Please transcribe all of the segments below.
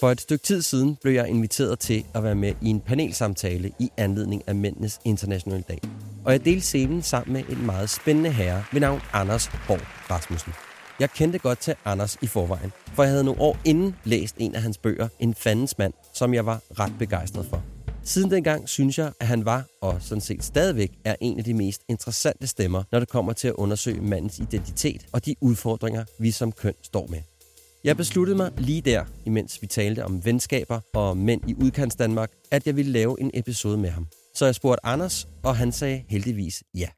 For et stykke tid siden blev jeg inviteret til at være med i en panelsamtale i anledning af Mændenes Internationale Dag. Og jeg delte scenen sammen med en meget spændende herre ved navn Anders Borg Rasmussen. Jeg kendte godt til Anders i forvejen, for jeg havde nogle år inden læst en af hans bøger, En fandens mand, som jeg var ret begejstret for. Siden dengang synes jeg, at han var, og sådan set stadigvæk, er en af de mest interessante stemmer, når det kommer til at undersøge mandens identitet og de udfordringer, vi som køn står med. Jeg besluttede mig lige der, imens vi talte om venskaber og mænd i udkants Danmark, at jeg ville lave en episode med ham. Så jeg spurgte Anders, og han sagde heldigvis ja.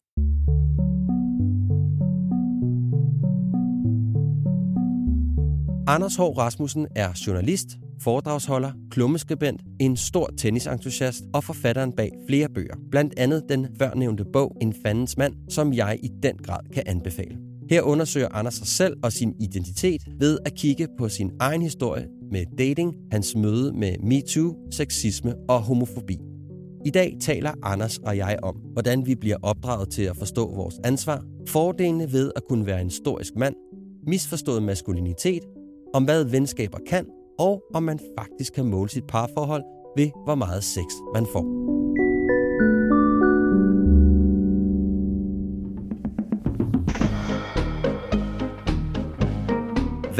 Anders Hård Rasmussen er journalist, foredragsholder, klummeskribent, en stor tennisentusiast og forfatteren bag flere bøger. Blandt andet den førnævnte bog En fandens mand, som jeg i den grad kan anbefale. Her undersøger Anders sig selv og sin identitet ved at kigge på sin egen historie med dating, hans møde med MeToo, sexisme og homofobi. I dag taler Anders og jeg om, hvordan vi bliver opdraget til at forstå vores ansvar, fordelene ved at kunne være en historisk mand, misforstået maskulinitet, om hvad venskaber kan, og om man faktisk kan måle sit parforhold ved, hvor meget sex man får.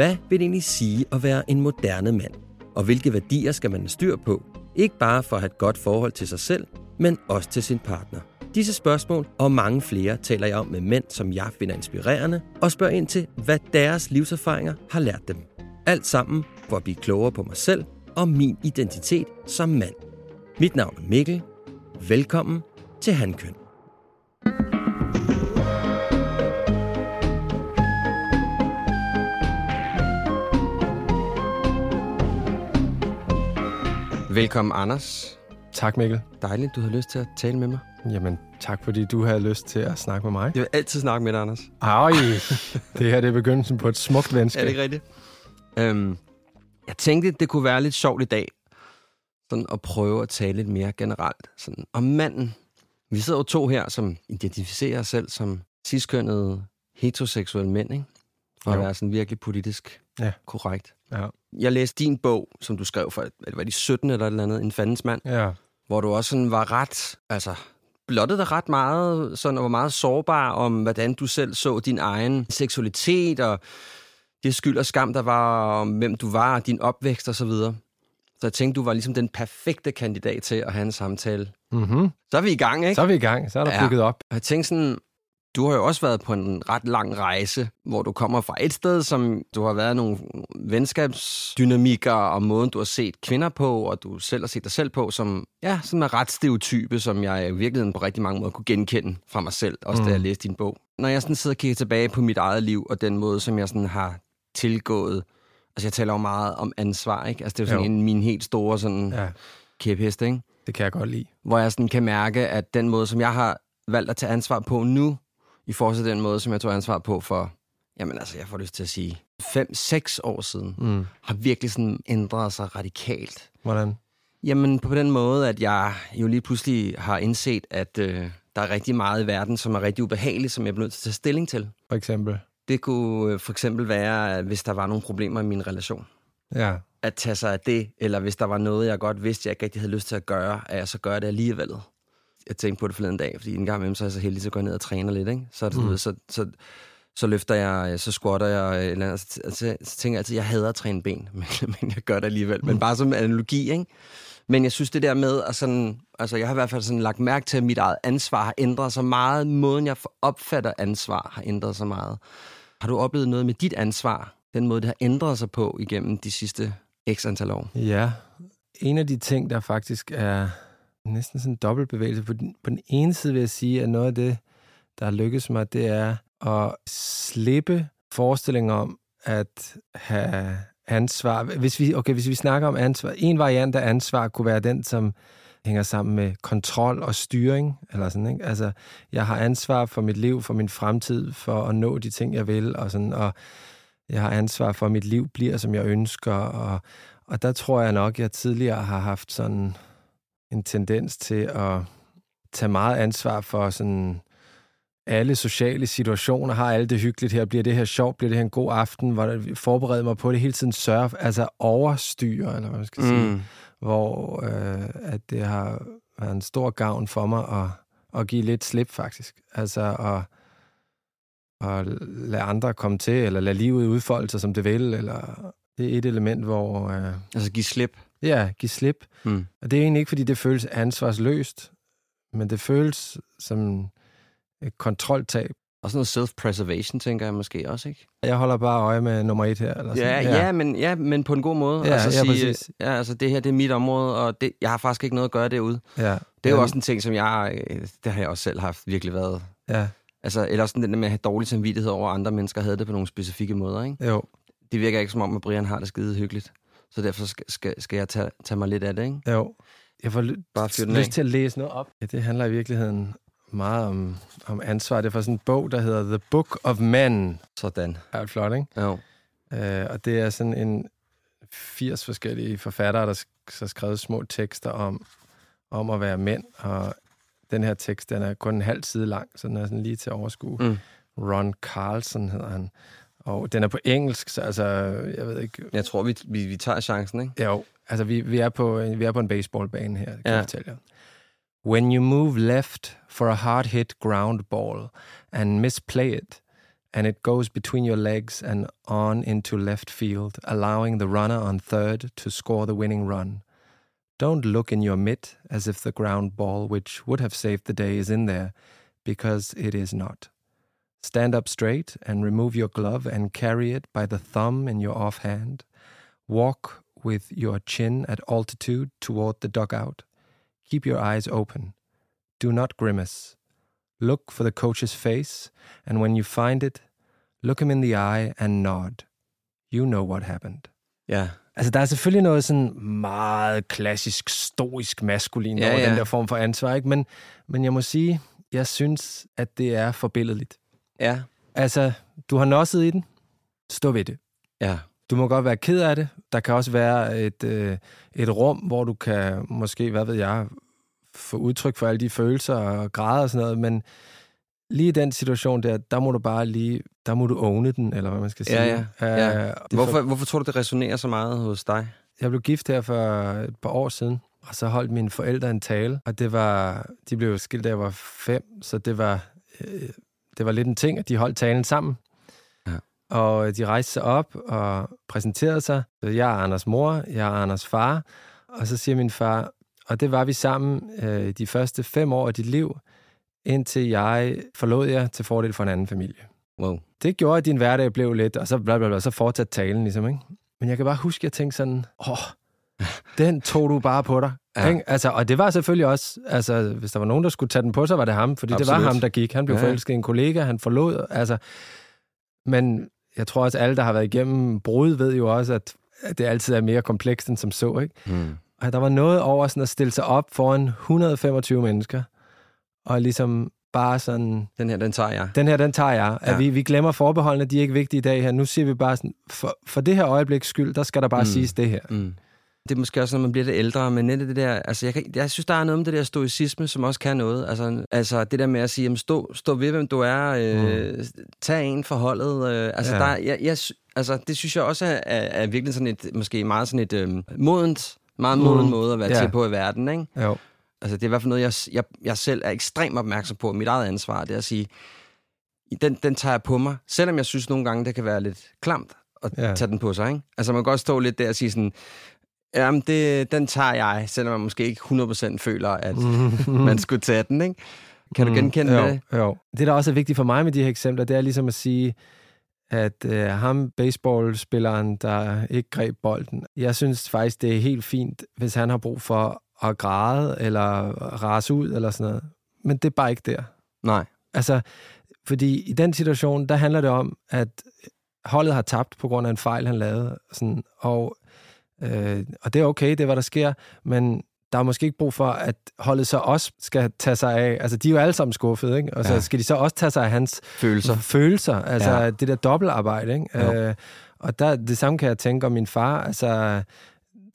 Hvad vil det egentlig sige at være en moderne mand? Og hvilke værdier skal man have styr på? Ikke bare for at have et godt forhold til sig selv, men også til sin partner. Disse spørgsmål og mange flere taler jeg om med mænd, som jeg finder inspirerende, og spørger ind til, hvad deres livserfaringer har lært dem. Alt sammen for at blive klogere på mig selv og min identitet som mand. Mit navn er Mikkel. Velkommen til Handkøn. Velkommen, Anders. Tak, Mikkel. Dejligt, du har lyst til at tale med mig. Jamen, tak fordi du havde lyst til at snakke med mig. Jeg vil altid snakke med dig, Anders. Ej, det her det er begyndelsen på et smukt venskab. Er det ikke rigtigt? Øhm, jeg tænkte, det kunne være lidt sjovt i dag, sådan at prøve at tale lidt mere generelt sådan om manden. Vi sidder jo to her, som identificerer os selv som ciskønnede heteroseksuelle mænd, ikke? For jo. at være sådan virkelig politisk ja. korrekt. Ja. Jeg læste din bog, som du skrev for, det var de 17 eller et eller andet, En fandens mand. Ja. Hvor du også sådan var ret, altså blottede dig ret meget, sådan, og var meget sårbar om, hvordan du selv så din egen seksualitet, og det skyld og skam, der var om, hvem du var, din opvækst og så videre. Så jeg tænkte, du var ligesom den perfekte kandidat til at have en samtale. Mm-hmm. Så er vi i gang, ikke? Så er vi i gang. Så er der ja. bygget op. Og jeg tænkte sådan, du har jo også været på en ret lang rejse, hvor du kommer fra et sted, som du har været nogle venskabsdynamikker og måden, du har set kvinder på, og du selv har set dig selv på, som ja, sådan er ret stereotype, som jeg i virkeligheden på rigtig mange måder kunne genkende fra mig selv, også mm. da jeg læste din bog. Når jeg sådan sidder og kigger tilbage på mit eget liv, og den måde, som jeg sådan har tilgået, altså jeg taler jo meget om ansvar, ikke? Altså det er jo sådan jo. en min helt store sådan ja. kæphest, ikke? Det kan jeg godt lide. Hvor jeg sådan kan mærke, at den måde, som jeg har valgt at tage ansvar på nu, i forhold til den måde, som jeg tog ansvar på for, jamen altså, jeg får lyst til at sige, 5-6 år siden, mm. har virkelig sådan ændret sig radikalt. Hvordan? Jamen på den måde, at jeg jo lige pludselig har indset, at øh, der er rigtig meget i verden, som er rigtig ubehageligt, som jeg bliver nødt til at tage stilling til. For eksempel? Det kunne øh, for eksempel være, hvis der var nogle problemer i min relation. Ja. At tage sig af det, eller hvis der var noget, jeg godt vidste, jeg ikke rigtig havde lyst til at gøre, at jeg så gør det alligevel jeg tænkte på det forleden dag, fordi en gang imellem, så er jeg så heldig, at gå ned og træne lidt, ikke? Så, mm. så, så, så løfter jeg, så squatter jeg, eller andet, så, så, så tænker jeg altid, jeg hader at træne ben, men, men jeg gør det alligevel. Mm. Men bare som analogi, ikke? Men jeg synes det der med, at sådan, altså jeg har i hvert fald sådan lagt mærke til, at mit eget ansvar har ændret sig meget. Måden, jeg opfatter ansvar, har ændret sig meget. Har du oplevet noget med dit ansvar? Den måde, det har ændret sig på igennem de sidste x antal år? Ja, en af de ting, der faktisk er næsten sådan en dobbeltbevægelse. På den, på den ene side vil jeg sige, at noget af det, der har lykkes mig, det er at slippe forestillingen om at have ansvar. Hvis vi, okay, hvis vi snakker om ansvar, en variant af ansvar kunne være den, som hænger sammen med kontrol og styring. Eller sådan, ikke? Altså, jeg har ansvar for mit liv, for min fremtid, for at nå de ting, jeg vil, og, sådan, og jeg har ansvar for, at mit liv bliver, som jeg ønsker. Og, og der tror jeg nok, at jeg tidligere har haft sådan en tendens til at tage meget ansvar for sådan alle sociale situationer, har alt det hyggeligt her, bliver det her sjovt, bliver det her en god aften, hvor jeg forbereder mig på det hele tiden, sørge, altså overstyre, eller hvad man skal mm. sige, hvor øh, at det har været en stor gavn for mig at, at give lidt slip, faktisk. Altså at, at lade andre komme til, eller lade livet udfolde sig, som det vil, eller det er et element, hvor... Øh, altså give slip? Ja, give slip. Mm. Og det er egentlig ikke, fordi det føles ansvarsløst, men det føles som et kontroltab. Og sådan noget self-preservation, tænker jeg måske også, ikke? Jeg holder bare øje med nummer et her. Eller sådan. Ja, ja. ja, men, ja, men på en god måde. Ja, altså, ja, sige, præcis. Ja, altså, det her det er mit område, og det, jeg har faktisk ikke noget at gøre derude. Ja. Det er ja. jo også en ting, som jeg... Det har jeg også selv haft virkelig været... Ja. Altså, eller sådan den der med at have dårlig samvittighed over, at andre mennesker havde det på nogle specifikke måder, ikke? Jo. Det virker ikke som om, at Brian har det skide hyggeligt. Så derfor skal, skal, skal jeg tage, tage mig lidt af det, ikke? Jo. Jeg får Bare lyst af. til at læse noget op. Ja, det handler i virkeligheden meget om, om ansvar. Det er fra sådan en bog, der hedder The Book of Men. Sådan. Er flot, ikke? Jo. Øh, og det er sådan en 80 forskellige forfattere, der har skrevet små tekster om, om at være mænd. Og den her tekst, den er kun en halv side lang, så den er sådan lige til overskue. Mm. Ron Carlson hedder han. Og den er på engelsk, så altså, jeg ved ikke... Jeg tror, vi, vi, vi tager chancen, ikke? Jo, altså vi, vi, er, på, vi er på en baseballbane her, kan ja. jeg fortælle jer. When you move left for a hard hit ground ball and misplay it, and it goes between your legs and on into left field, allowing the runner on third to score the winning run. Don't look in your mitt as if the ground ball, which would have saved the day, is in there, because it is not. Stand up straight and remove your glove and carry it by the thumb in your off hand. Walk with your chin at altitude toward the dugout. Keep your eyes open. Do not grimace. Look for the coach's face, and when you find it, look him in the eye and nod. You know what happened. Ja. Altså, der er selvfølgelig noget sådan meget klassisk, stoisk maskulin ja, over ja. den der form for ansvar, ikke? Men, men jeg må sige, jeg synes, at det er forbilledeligt. Ja. Altså, du har nosset i den. Stå ved det. Ja. Du må godt være ked af det. Der kan også være et, øh, et rum, hvor du kan måske, hvad ved jeg, få udtryk for alle de følelser og grader og sådan noget, men lige i den situation der, der må du bare lige, der må du åne den, eller hvad man skal sige. Ja, ja. ja. Uh, hvorfor, for, hvorfor tror du, det resonerer så meget hos dig? Jeg blev gift her for et par år siden, og så holdt mine forældre en tale, og det var, de blev skilt, da jeg var fem, så det var, øh, det var lidt en ting, at de holdt talen sammen. Ja. Og de rejste sig op og præsenterede sig. Jeg er Anders mor, jeg er Anders far. Og så siger min far, og det var vi sammen øh, de første fem år af dit liv, indtil jeg forlod jer til fordel for en anden familie. Wow. Det gjorde, at din hverdag blev lidt, og så, bla, bla, bla, så fortsatte talen ligesom, ikke? Men jeg kan bare huske, at jeg tænkte sådan, åh, den tog du bare på dig. Ja. Ikke? Altså, og det var selvfølgelig også, altså, hvis der var nogen, der skulle tage den på, så var det ham, fordi Absolut. det var ham, der gik. Han blev ja. forelsket i en kollega, han forlod, altså, men jeg tror også, alle, der har været igennem brud, ved jo også, at det altid er mere komplekst end som så, ikke? Mm. Og der var noget over sådan at stille sig op foran 125 mennesker, og ligesom bare sådan... Den her, den tager jeg. Den her, den tager jeg. Ja. At vi, vi glemmer forbeholdene, de er ikke vigtige i dag her. Nu siger vi bare sådan, for, for det her øjebliks skyld, der skal der bare mm. siges det her. Mm. Det er måske også, når man bliver lidt ældre, men netop det der, altså jeg, kan, jeg synes, der er noget med det der stoicisme, som også kan noget. Altså, altså det der med at sige, jamen, stå, stå ved, hvem du er, øh, mm. tag en for holdet. Øh, altså, ja. der, jeg, jeg, altså, det synes jeg også er, er, er virkelig sådan et, måske meget sådan et øh, modent meget moden mm. måde at være ja. til på i verden, ikke? Jo. Altså, det er i hvert fald noget, jeg, jeg, jeg selv er ekstremt opmærksom på. Mit eget ansvar, det er at sige, den, den tager jeg på mig. Selvom jeg synes nogle gange, det kan være lidt klamt at ja. tage den på sig, ikke? Altså, man kan godt stå lidt der og sige sådan, jamen, det, den tager jeg, selvom man måske ikke 100% føler, at man skulle tage den, ikke? Kan du mm. genkende jo, det? Jo. Det, der også er vigtigt for mig med de her eksempler, det er ligesom at sige, at øh, ham, baseballspilleren, der ikke greb bolden, jeg synes faktisk, det er helt fint, hvis han har brug for at græde eller rase ud eller sådan noget. Men det er bare ikke der. Nej. Altså, Fordi i den situation, der handler det om, at holdet har tabt på grund af en fejl, han lavede. Sådan, og, øh, og det er okay, det er, hvad der sker, men der er måske ikke brug for, at holdet så også skal tage sig af... Altså, de er jo alle sammen skuffede, ikke? Og så ja. skal de så også tage sig af hans følelser. følelser altså, ja. det der dobbeltarbejde, ikke? Øh, og der, det samme kan jeg tænke om min far. Altså,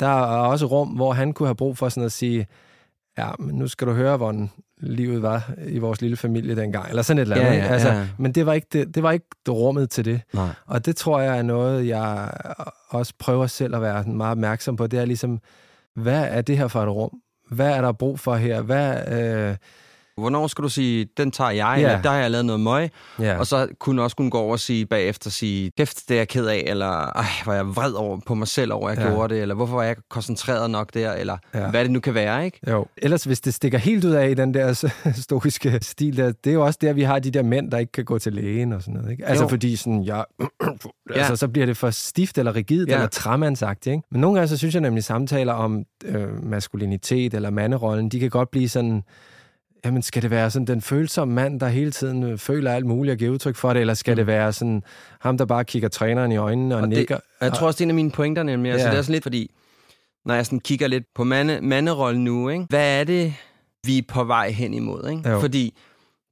der er også rum, hvor han kunne have brug for sådan at sige, ja, men nu skal du høre, hvordan livet var i vores lille familie dengang, eller sådan et eller andet. Ja, ja, altså, ja. Men det var, ikke det, det var ikke rummet til det. Nej. Og det tror jeg er noget, jeg også prøver selv at være meget opmærksom på. Det er ligesom, hvad er det her for et rum? Hvad er der brug for her? Hvad, øh, Hvornår skal du sige, den tager jeg, yeah. eller der har jeg lavet noget møg, yeah. og så kunne også kunne gå over og sige bagefter, sige, kæft, det er jeg ked af, eller ej, var jeg vred over, på mig selv over, at jeg yeah. gjorde det, eller hvorfor var jeg koncentreret nok der, eller yeah. hvad det nu kan være, ikke? Jo. Ellers hvis det stikker helt ud af i den der stoiske stil der, det er jo også der, vi har de der mænd, der ikke kan gå til lægen og sådan noget, ikke? Altså jo. fordi sådan, ja, altså, så bliver det for stift eller rigidt, ja. eller træmandsagt, ikke? Men nogle gange så synes jeg nemlig samtaler om øh, maskulinitet eller manderollen, de kan godt blive sådan, jamen skal det være sådan den følsomme mand, der hele tiden øh, føler alt muligt og giver udtryk for det, eller skal mm. det være sådan ham, der bare kigger træneren i øjnene og, og nikker? Det, jeg tror også, det er en af mine pointer nemlig. Altså, ja. det er sådan lidt, fordi når jeg sådan kigger lidt på mande, manderollen nu, ikke? hvad er det, vi er på vej hen imod? Ikke? Jo. Fordi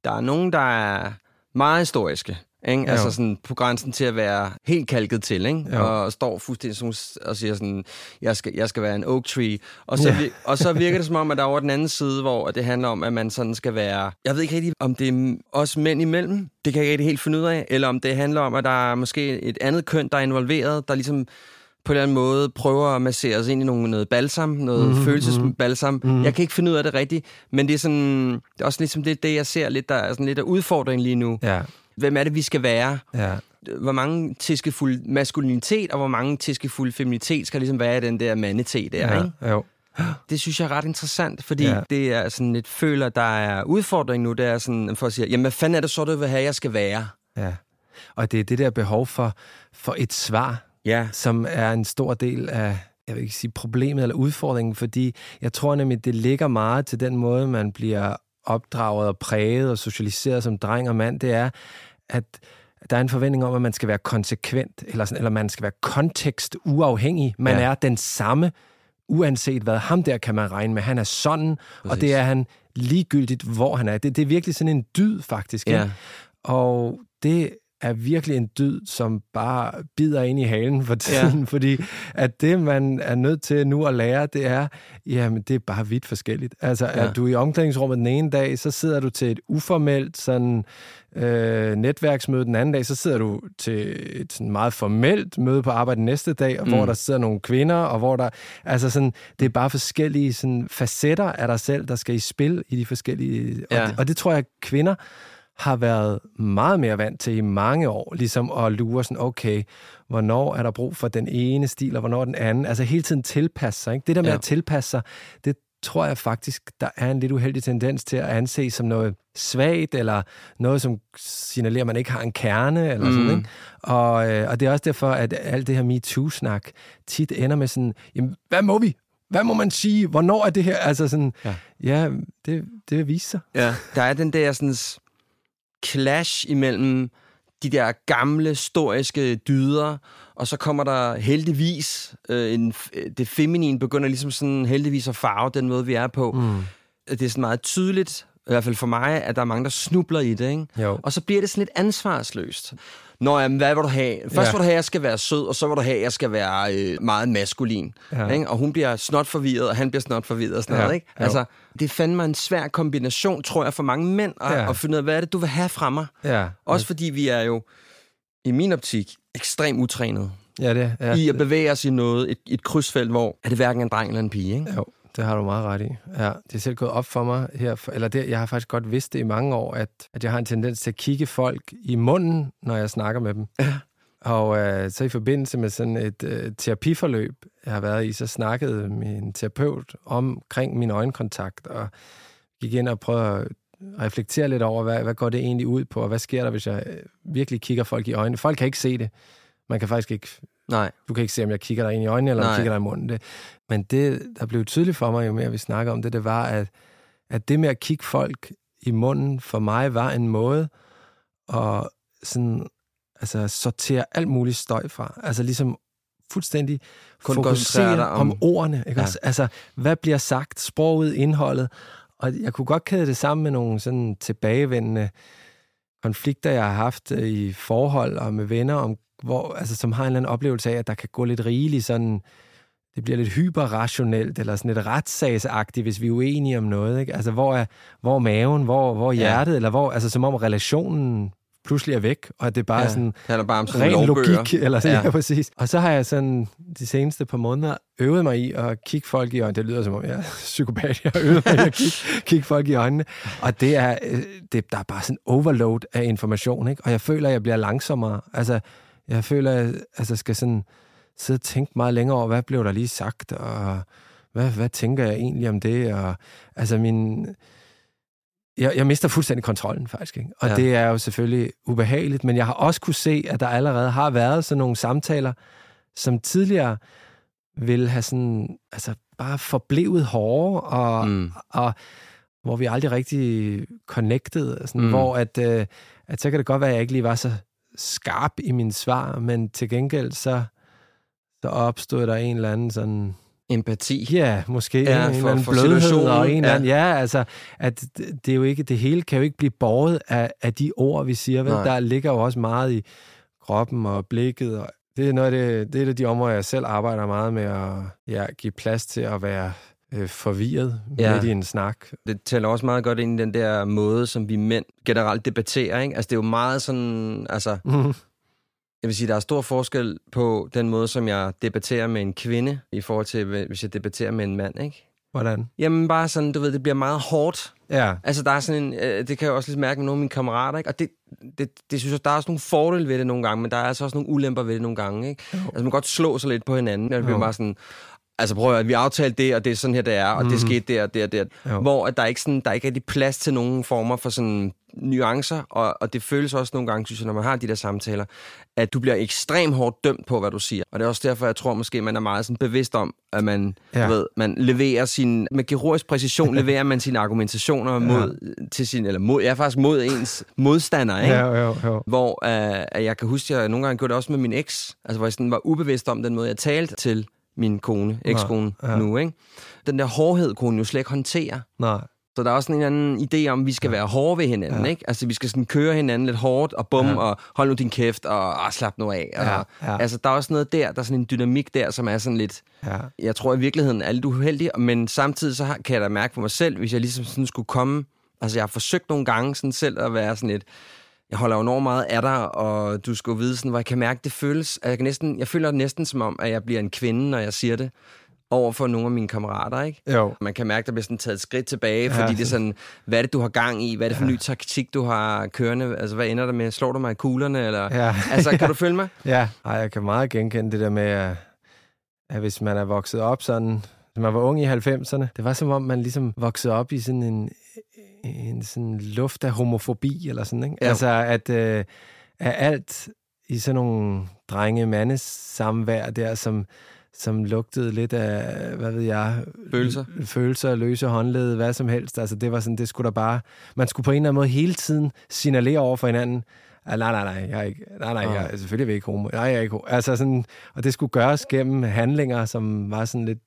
der er nogen, der er meget historiske, ikke? Altså sådan på grænsen til at være helt kalket til, ikke? Jo. Og står fuldstændig sådan, og siger sådan, jeg skal, jeg skal være en oak tree. Og så, ja. og så virker det som om, at der er over den anden side, hvor det handler om, at man sådan skal være... Jeg ved ikke rigtig, om det er os mænd imellem. Det kan jeg ikke helt finde ud af. Eller om det handler om, at der er måske et andet køn, der er involveret, der ligesom på en eller anden måde prøver at massere os ind i nogle, noget balsam, noget mm-hmm. følelsesbalsam. Mm-hmm. Jeg kan ikke finde ud af det rigtigt, men det er sådan, det er også ligesom det, det jeg ser lidt, der er sådan lidt af udfordring lige nu. Ja hvem er det, vi skal være? Ja. Hvor mange tiskefuld maskulinitet, og hvor mange tiskefuld feminitet skal ligesom være i den der mandetet der, ja, ikke? Jo. Det synes jeg er ret interessant, fordi ja. det er sådan et føler, der er udfordring nu, det er sådan for at sige, jamen hvad fanden er det så, du vil have, jeg skal være? Ja, og det er det der behov for, for et svar, ja. som er en stor del af, jeg vil ikke sige problemet eller udfordringen, fordi jeg tror nemlig, det ligger meget til den måde, man bliver opdraget og præget og socialiseret som dreng og mand, det er, at der er en forventning om, at man skal være konsekvent, eller, sådan, eller man skal være kontekst uafhængig. Man ja. er den samme, uanset hvad. Ham der kan man regne med. Han er sådan, Præcis. og det er han ligegyldigt, hvor han er. Det, det er virkelig sådan en dyd, faktisk. Ja. Og det er virkelig en dyd, som bare bider ind i halen for tiden, ja. fordi at det, man er nødt til nu at lære, det er, jamen, det er bare vidt forskelligt. Altså, ja. er du i omklædningsrummet den ene dag, så sidder du til et uformelt sådan, øh, netværksmøde den anden dag, så sidder du til et sådan meget formelt møde på arbejde næste dag, og mm. hvor der sidder nogle kvinder, og hvor der, altså sådan, det er bare forskellige sådan, facetter af dig selv, der skal i spil i de forskellige, ja. og, det, og det tror jeg, kvinder har været meget mere vant til i mange år, ligesom at lure sådan, okay, hvornår er der brug for den ene stil, og hvornår den anden. Altså hele tiden tilpasse sig. Ikke? Det der med ja. at tilpasse sig, det tror jeg faktisk, der er en lidt uheldig tendens til at anse som noget svagt, eller noget, som signalerer, at man ikke har en kerne, eller mm. sådan, ikke? Og, øh, og det er også derfor, at alt det her MeToo-snak tit ender med sådan, jamen, hvad må vi? Hvad må man sige? Hvornår er det her? Altså sådan, ja, ja det, det vil vise sig. Ja, der er den der sådan clash imellem de der gamle, historiske dyder, og så kommer der heldigvis, øh, en, det feminine begynder ligesom sådan heldigvis at farve den måde, vi er på. Mm. Det er sådan meget tydeligt, i hvert fald for mig, at der er mange, der snubler i det, ikke? Jo. Og så bliver det sådan lidt ansvarsløst. Nå, jamen, hvad vil du have? Først ja. vil du have, at jeg skal være sød, og så vil du have, at jeg skal være øh, meget maskulin. Ja. Ikke? Og hun bliver snot forvirret, og han bliver snot forvirret og sådan ja. noget, ikke? Altså, det fandme en svær kombination, tror jeg, for mange mænd, at, ja. at finde ud af, hvad er det, du vil have fra mig? Ja. Også fordi vi er jo, i min optik, ekstremt utrænet. Ja, det, ja. I at bevæge os i noget, et, et krydsfelt, hvor er det hverken en dreng eller en pige, ikke? Jo. Det har du meget ret i. Ja, det er selv gået op for mig her, for, eller det, jeg har faktisk godt vidst det i mange år, at, at jeg har en tendens til at kigge folk i munden, når jeg snakker med dem. Ja. Og øh, så i forbindelse med sådan et øh, terapiforløb, jeg har været i, så snakkede min terapeut omkring min øjenkontakt, og gik ind og prøvede at reflektere lidt over, hvad, hvad går det egentlig ud på, og hvad sker der, hvis jeg øh, virkelig kigger folk i øjnene. Folk kan ikke se det. Man kan faktisk ikke Nej. Du kan ikke se, om jeg kigger dig ind i øjnene, eller om jeg kigger dig i munden. Det. Men det, der blev tydeligt for mig, jo mere vi snakker om det, det var, at, at det med at kigge folk i munden, for mig var en måde at sådan, altså, sortere alt muligt støj fra. Altså ligesom fuldstændig Kun fokusere om, om- ordene. Ikke? Ja. Ja. Altså, hvad bliver sagt, sproget, indholdet. Og jeg kunne godt kæde det sammen med nogle sådan tilbagevendende konflikter, jeg har haft øh, i forhold og med venner, om, hvor, altså, som har en eller anden oplevelse af, at der kan gå lidt rigeligt sådan, det bliver lidt hyperrationelt, eller sådan lidt retssagsagtigt, hvis vi er uenige om noget. Ikke? Altså, hvor er, hvor er maven, hvor, hvor er Ja. hjertet, eller hvor, altså, som om relationen pludselig er væk, og at det bare Ja. er sådan, Det handler bare om sådan ren lovbøger. logik, eller sådan, Ja. ja. ja, præcis. Og så har jeg sådan de seneste par måneder øvet mig i at kigge folk i øjnene. Det lyder som om, jeg er psykopat. Jeg har øvet mig i at kigge, kigge folk i øjnene. Og det er, øh, det, der er bare sådan overload af information, ikke? Og jeg føler, at jeg bliver langsommere. Altså, jeg føler, at jeg altså, skal sådan sidde og tænke meget længere over, hvad blev der lige sagt, og hvad, hvad tænker jeg egentlig om det? Og, altså, min, jeg, jeg mister fuldstændig kontrollen, faktisk. Ikke? Og Ja. det er jo selvfølgelig ubehageligt, men jeg har også kunne se, at der allerede har været sådan nogle samtaler, som tidligere ville have sådan, altså bare forblevet hårde, og, Mm. og hvor vi aldrig rigtig connected, sådan, mm. hvor at, øh, at så kan det godt være, at jeg ikke lige var så skarp i mine svar, men til gengæld så, så opstod der en eller anden sådan Empati. Ja, måske Ja, en for- eller anden for blødhed og en ja. anden, ja. altså, at det, er jo ikke, det hele kan jo ikke blive båret af, af de ord, vi siger, vel? Nej. Der ligger jo også meget i kroppen og blikket, og det er noget det, det er et af de områder, jeg selv arbejder meget med at ja, give plads til at være øh, forvirret Ja. midt i en snak. Det tæller også meget godt ind i den der måde, som vi mænd generelt debatterer. Ikke? Altså, det er jo meget sådan... Altså, Mhm. Jeg vil sige, der er stor forskel på den måde, som jeg debatterer med en kvinde, i forhold til, hvis jeg debatterer med en mand, ikke? Hvordan? Jamen bare sådan, du ved, det bliver meget hårdt. Ja, Altså, der er sådan en, øh, det kan jeg også lidt mærke med nogle af mine kammerater, ikke? Og det, det, det synes jeg, der er også nogle fordele ved det nogle gange, men der er altså også nogle ulemper ved det nogle gange, ikke? Altså, man kan godt slå sig lidt på hinanden, og det bliver Jo. bare sådan, altså prøv at vi aftalte det, og det er sådan her, det er, og mm. det Mhm. skete der, og der, og der. Jo. Hvor at der er ikke sådan, der er ikke rigtig plads til nogen former for sådan nuancer, og, og det føles også nogle gange, synes jeg, når man har de der samtaler, at du bliver ekstremt hårdt dømt på, hvad du siger. Og det er også derfor, jeg tror måske, man er meget sådan bevidst om, at man, ja. Ja. ved, man leverer sin, med kirurgisk præcision leverer man sine argumentationer mod, til sin, eller mod, ja, faktisk mod ens modstander, ikke? ja, jo, jo. Hvor at jeg kan huske, at jeg nogle gange gjorde det også med min eks, altså hvor jeg sådan var ubevidst om den måde, jeg talte til min kone, ekskone ja. ja. nu, ikke? Den der hårdhed kunne hun jo slet ikke håndtere. Nej, Så der er også en eller anden idé om, at vi skal være hårde ved hinanden, Ja. ikke? Altså, vi skal sådan køre hinanden lidt hårdt, og bum, Ja. og hold nu din kæft, og ah, slap nu af. Og, Ja, ja. Altså, der er også noget der, der er sådan en dynamik der, som er sådan lidt... ja. Jeg tror i virkeligheden er lidt uheldig, men samtidig så kan jeg da mærke på mig selv, hvis jeg ligesom sådan skulle komme... Altså, jeg har forsøgt nogle gange sådan selv at være sådan lidt... Jeg holder enormt meget af dig, og du skal jo vide sådan, hvor jeg kan mærke, det føles... at Jeg, kan næsten, jeg føler næsten som om, at jeg bliver en kvinde, når jeg siger det over for nogle af mine kammerater, ikke? Jo. Man kan mærke, at der bliver sådan taget et skridt tilbage, Ja. fordi det er sådan, hvad er det, du har gang i? Hvad er det for en ny taktik, du har kørende? Altså, hvad ender der med? Slår du mig i kuglerne? Eller? Ja. Altså, kan du følge mig? Ja, Ej, jeg kan meget genkende det der med, at, hvis man er vokset op sådan, man var ung i 90'erne, det var som om, man ligesom voksede op i sådan en, en sådan luft af homofobi, eller sådan, ikke? Ja. Altså, at, øh, at alt i sådan nogle drenge mandes samvær der, som, som lugtede lidt af, hvad ved jeg... Følelser. Følelser, løse håndled, hvad som helst. Altså, det var sådan, det skulle der bare... Man skulle på en eller anden måde hele tiden signalere over for hinanden, Ah, nej, nej, nej, jeg er ikke, nej, nej, jeg er selvfølgelig er vi ikke homo. Nej, jeg er ikke homo. Altså sådan, og det skulle gøres gennem handlinger, som var sådan lidt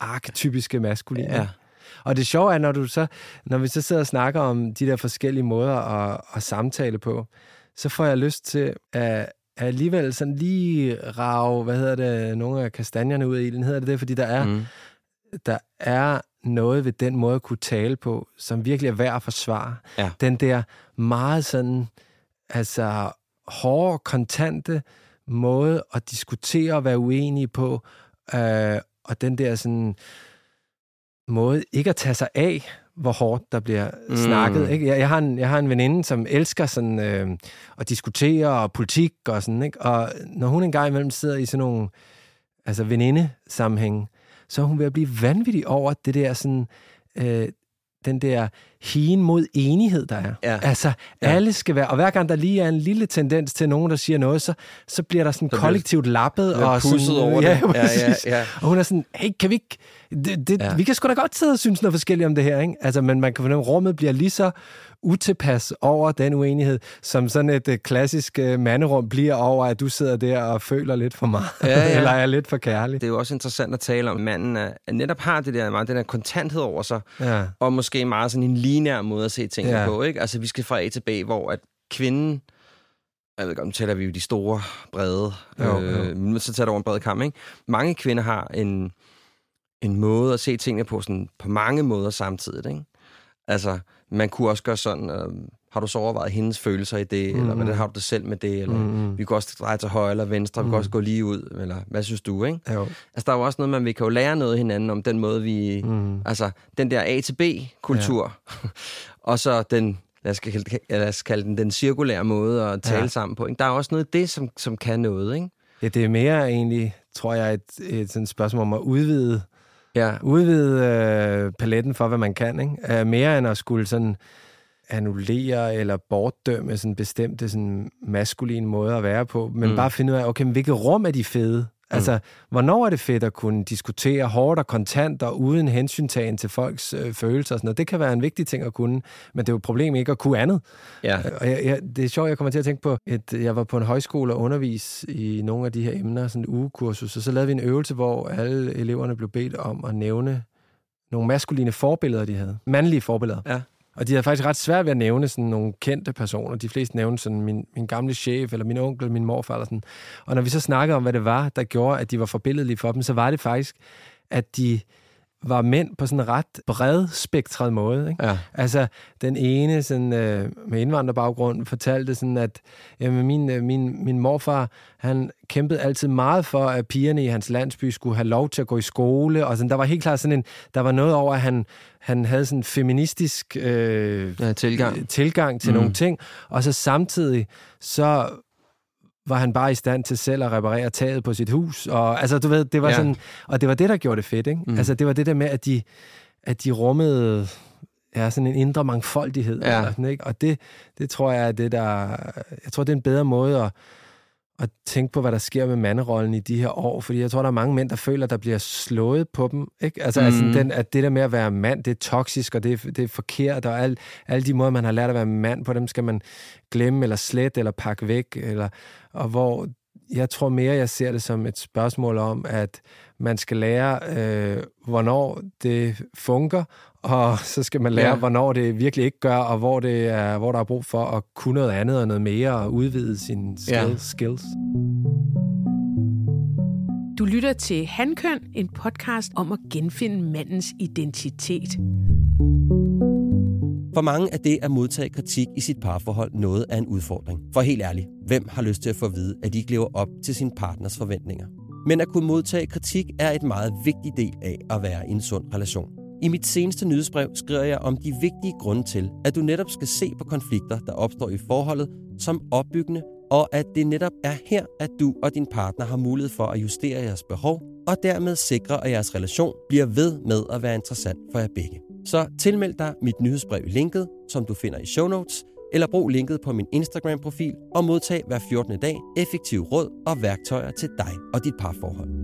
arketypiske maskuline. Ja. Og det sjove er, når, du så, når vi så sidder og snakker om de der forskellige måder at, at samtale på, så får jeg lyst til at, at alligevel sådan lige rave, hvad hedder det, nogle af kastanjerne ud af ilden, hedder det det, fordi der er, Mm. der er noget ved den måde at kunne tale på, som virkelig er værd at forsvare. Ja. Den der meget sådan, altså hårde, kontante måde at diskutere og være uenige på, øh, og den der sådan måde ikke at tage sig af, hvor hårdt der bliver Mm. snakket. Ikke? Jeg, jeg, har en, jeg har en veninde, som elsker sådan, øh, at diskutere og politik og sådan, ikke? og når hun engang imellem sidder i sådan nogle altså veninde-sammenhæng, så er hun ved at blive vanvittig over det der sådan, øh, den der hien mod enighed, der er. Ja. Altså, Ja. alle skal være... Og hver gang der lige er en lille tendens til nogen, der siger noget, så, så bliver der sådan bliver kollektivt lappet. og sådan, over ja, det. Ja, ja, ja. Og hun er sådan, hey, kan vi ikke... Det, det, Ja. Vi kan sgu da godt sidde og synes noget forskelligt om det her, ikke? Altså, men man kan fornemme, at rummet bliver lige så utilpas over den uenighed, som sådan et uh, klassisk uh, manderum bliver over, at du sidder der og føler lidt for meget, Ja, ja. eller er lidt for kærlig. Det er jo også interessant at tale om, at manden er, netop har det der, meget den der kontanthed over sig, Ja. og måske meget sådan en linær måde at se tingene Ja. på. Ikke? Altså, vi skal fra A til B, hvor at kvinden, jeg ved godt, nu taler vi jo de store, brede, Jo, øh, men så tager det over en bred kamp, ikke? Mange kvinder har en, en måde at se tingene på, sådan, på mange måder samtidig, ikke? Altså, man kunne også gøre sådan, øh, har du så overvejet hendes følelser i det, mm. eller hvordan har du det selv med det, eller Mm. vi kan også dreje til højre eller venstre, vi kan Mm. også gå lige ud, eller hvad synes du, ikke? Jo. Altså, der er jo også noget, man vi kan jo lære noget hinanden om den måde, vi... Mm. Altså, den der A til B-kultur, ja. og så den, lad os, kalde, lad os kalde den, den cirkulære måde at tale ja. Sammen på. Ikke? Der er også noget af det, som, som kan noget, ikke? Ja, det er mere egentlig, tror jeg, et, et sådan spørgsmål om at udvide, Ja, udvide øh, paletten for, hvad man kan. Ikke? Uh, mere end at skulle sådan annullere eller bortdømme sådan bestemte sådan maskuline måder at være på, men Mm. mm. bare finde ud af, okay, men hvilket rum er de fede? Altså, hvornår er det fedt at kunne diskutere hårdt og kontant og uden hensyntagen til folks øh, følelser og sådan noget? Det kan være en vigtig ting at kunne, men det er jo et problem ikke at kunne andet. ja. Og jeg, jeg, det er sjovt, jeg kommer til at tænke på, at jeg var på en højskole og undervis i nogle af de her emner, sådan en ugekursus, og så lavede vi en øvelse, hvor alle eleverne blev bedt om at nævne nogle maskuline forbilleder, de havde. Mandlige forbilleder. Ja. Og de havde faktisk ret svært ved at nævne sådan nogle kendte personer. De fleste nævnte sådan min, min gamle chef, eller min onkel, min morfar, eller sådan. Og når vi så snakkede om, hvad det var, der gjorde, at de var forbilledelige for dem, så var det faktisk, at de var mænd på sådan en ret bred spektret måde. Ikke? Ja. Altså, den ene sådan, øh, med indvandrerbaggrund fortalte sådan, at jamen, min, øh, min, min morfar, han kæmpede altid meget for, at pigerne i hans landsby skulle have lov til at gå i skole, og sådan, der var helt klart sådan en, der var noget over, at han, han havde sådan en feministisk øh, ja tilgang. tilgang til Mm. nogle ting, og så samtidig, så var han bare i stand til selv at reparere taget på sit hus. Og altså, du ved, det var Ja. sådan, og det var det, der gjorde det fedt, ikke? Mm. Altså, det var det der med, at de, at de rummede ja, sådan en indre mangfoldighed. Ja. Eller sådan, ikke? Og det, det tror jeg er det, der... Jeg tror, det er en bedre måde at, at tænke på, hvad der sker med manderollen i de her år, fordi jeg tror, der er mange mænd, der føler, der bliver slået på dem. Ikke? Altså, mm. altså den, at det der med at være mand, det er toksisk, og det er, det er forkert, og al, alle de måder, man har lært at være mand på, dem skal man glemme, eller slet, eller pakke væk, eller, og hvor jeg tror mere, jeg ser det som et spørgsmål om, at man skal lære, øh, hvornår det fungerer, og så skal man lære, Ja. hvornår det virkelig ikke gør, og hvor, det er, hvor der er brug for at kunne noget andet og noget mere, og udvide sine skills. Ja. Ja. skills. Du lytter til Handkøn, en podcast om at genfinde mandens identitet. For mange er det at modtage kritik i sit parforhold noget af en udfordring. For helt ærligt, hvem har lyst til at få at vide, at de ikke lever op til sin partners forventninger? Men at kunne modtage kritik er et meget vigtig del af at være i en sund relation. I mit seneste nyhedsbrev skriver jeg om de vigtige grunde til, at du netop skal se på konflikter, der opstår i forholdet, som opbyggende, og at det netop er her, at du og din partner har mulighed for at justere jeres behov, og dermed sikre, at jeres relation bliver ved med at være interessant for jer begge. Så tilmeld dig mit nyhedsbrev i linket, som du finder i show notes, eller brug linket på min Instagram-profil og modtag hver 14. dag effektive råd og værktøjer til dig og dit parforhold.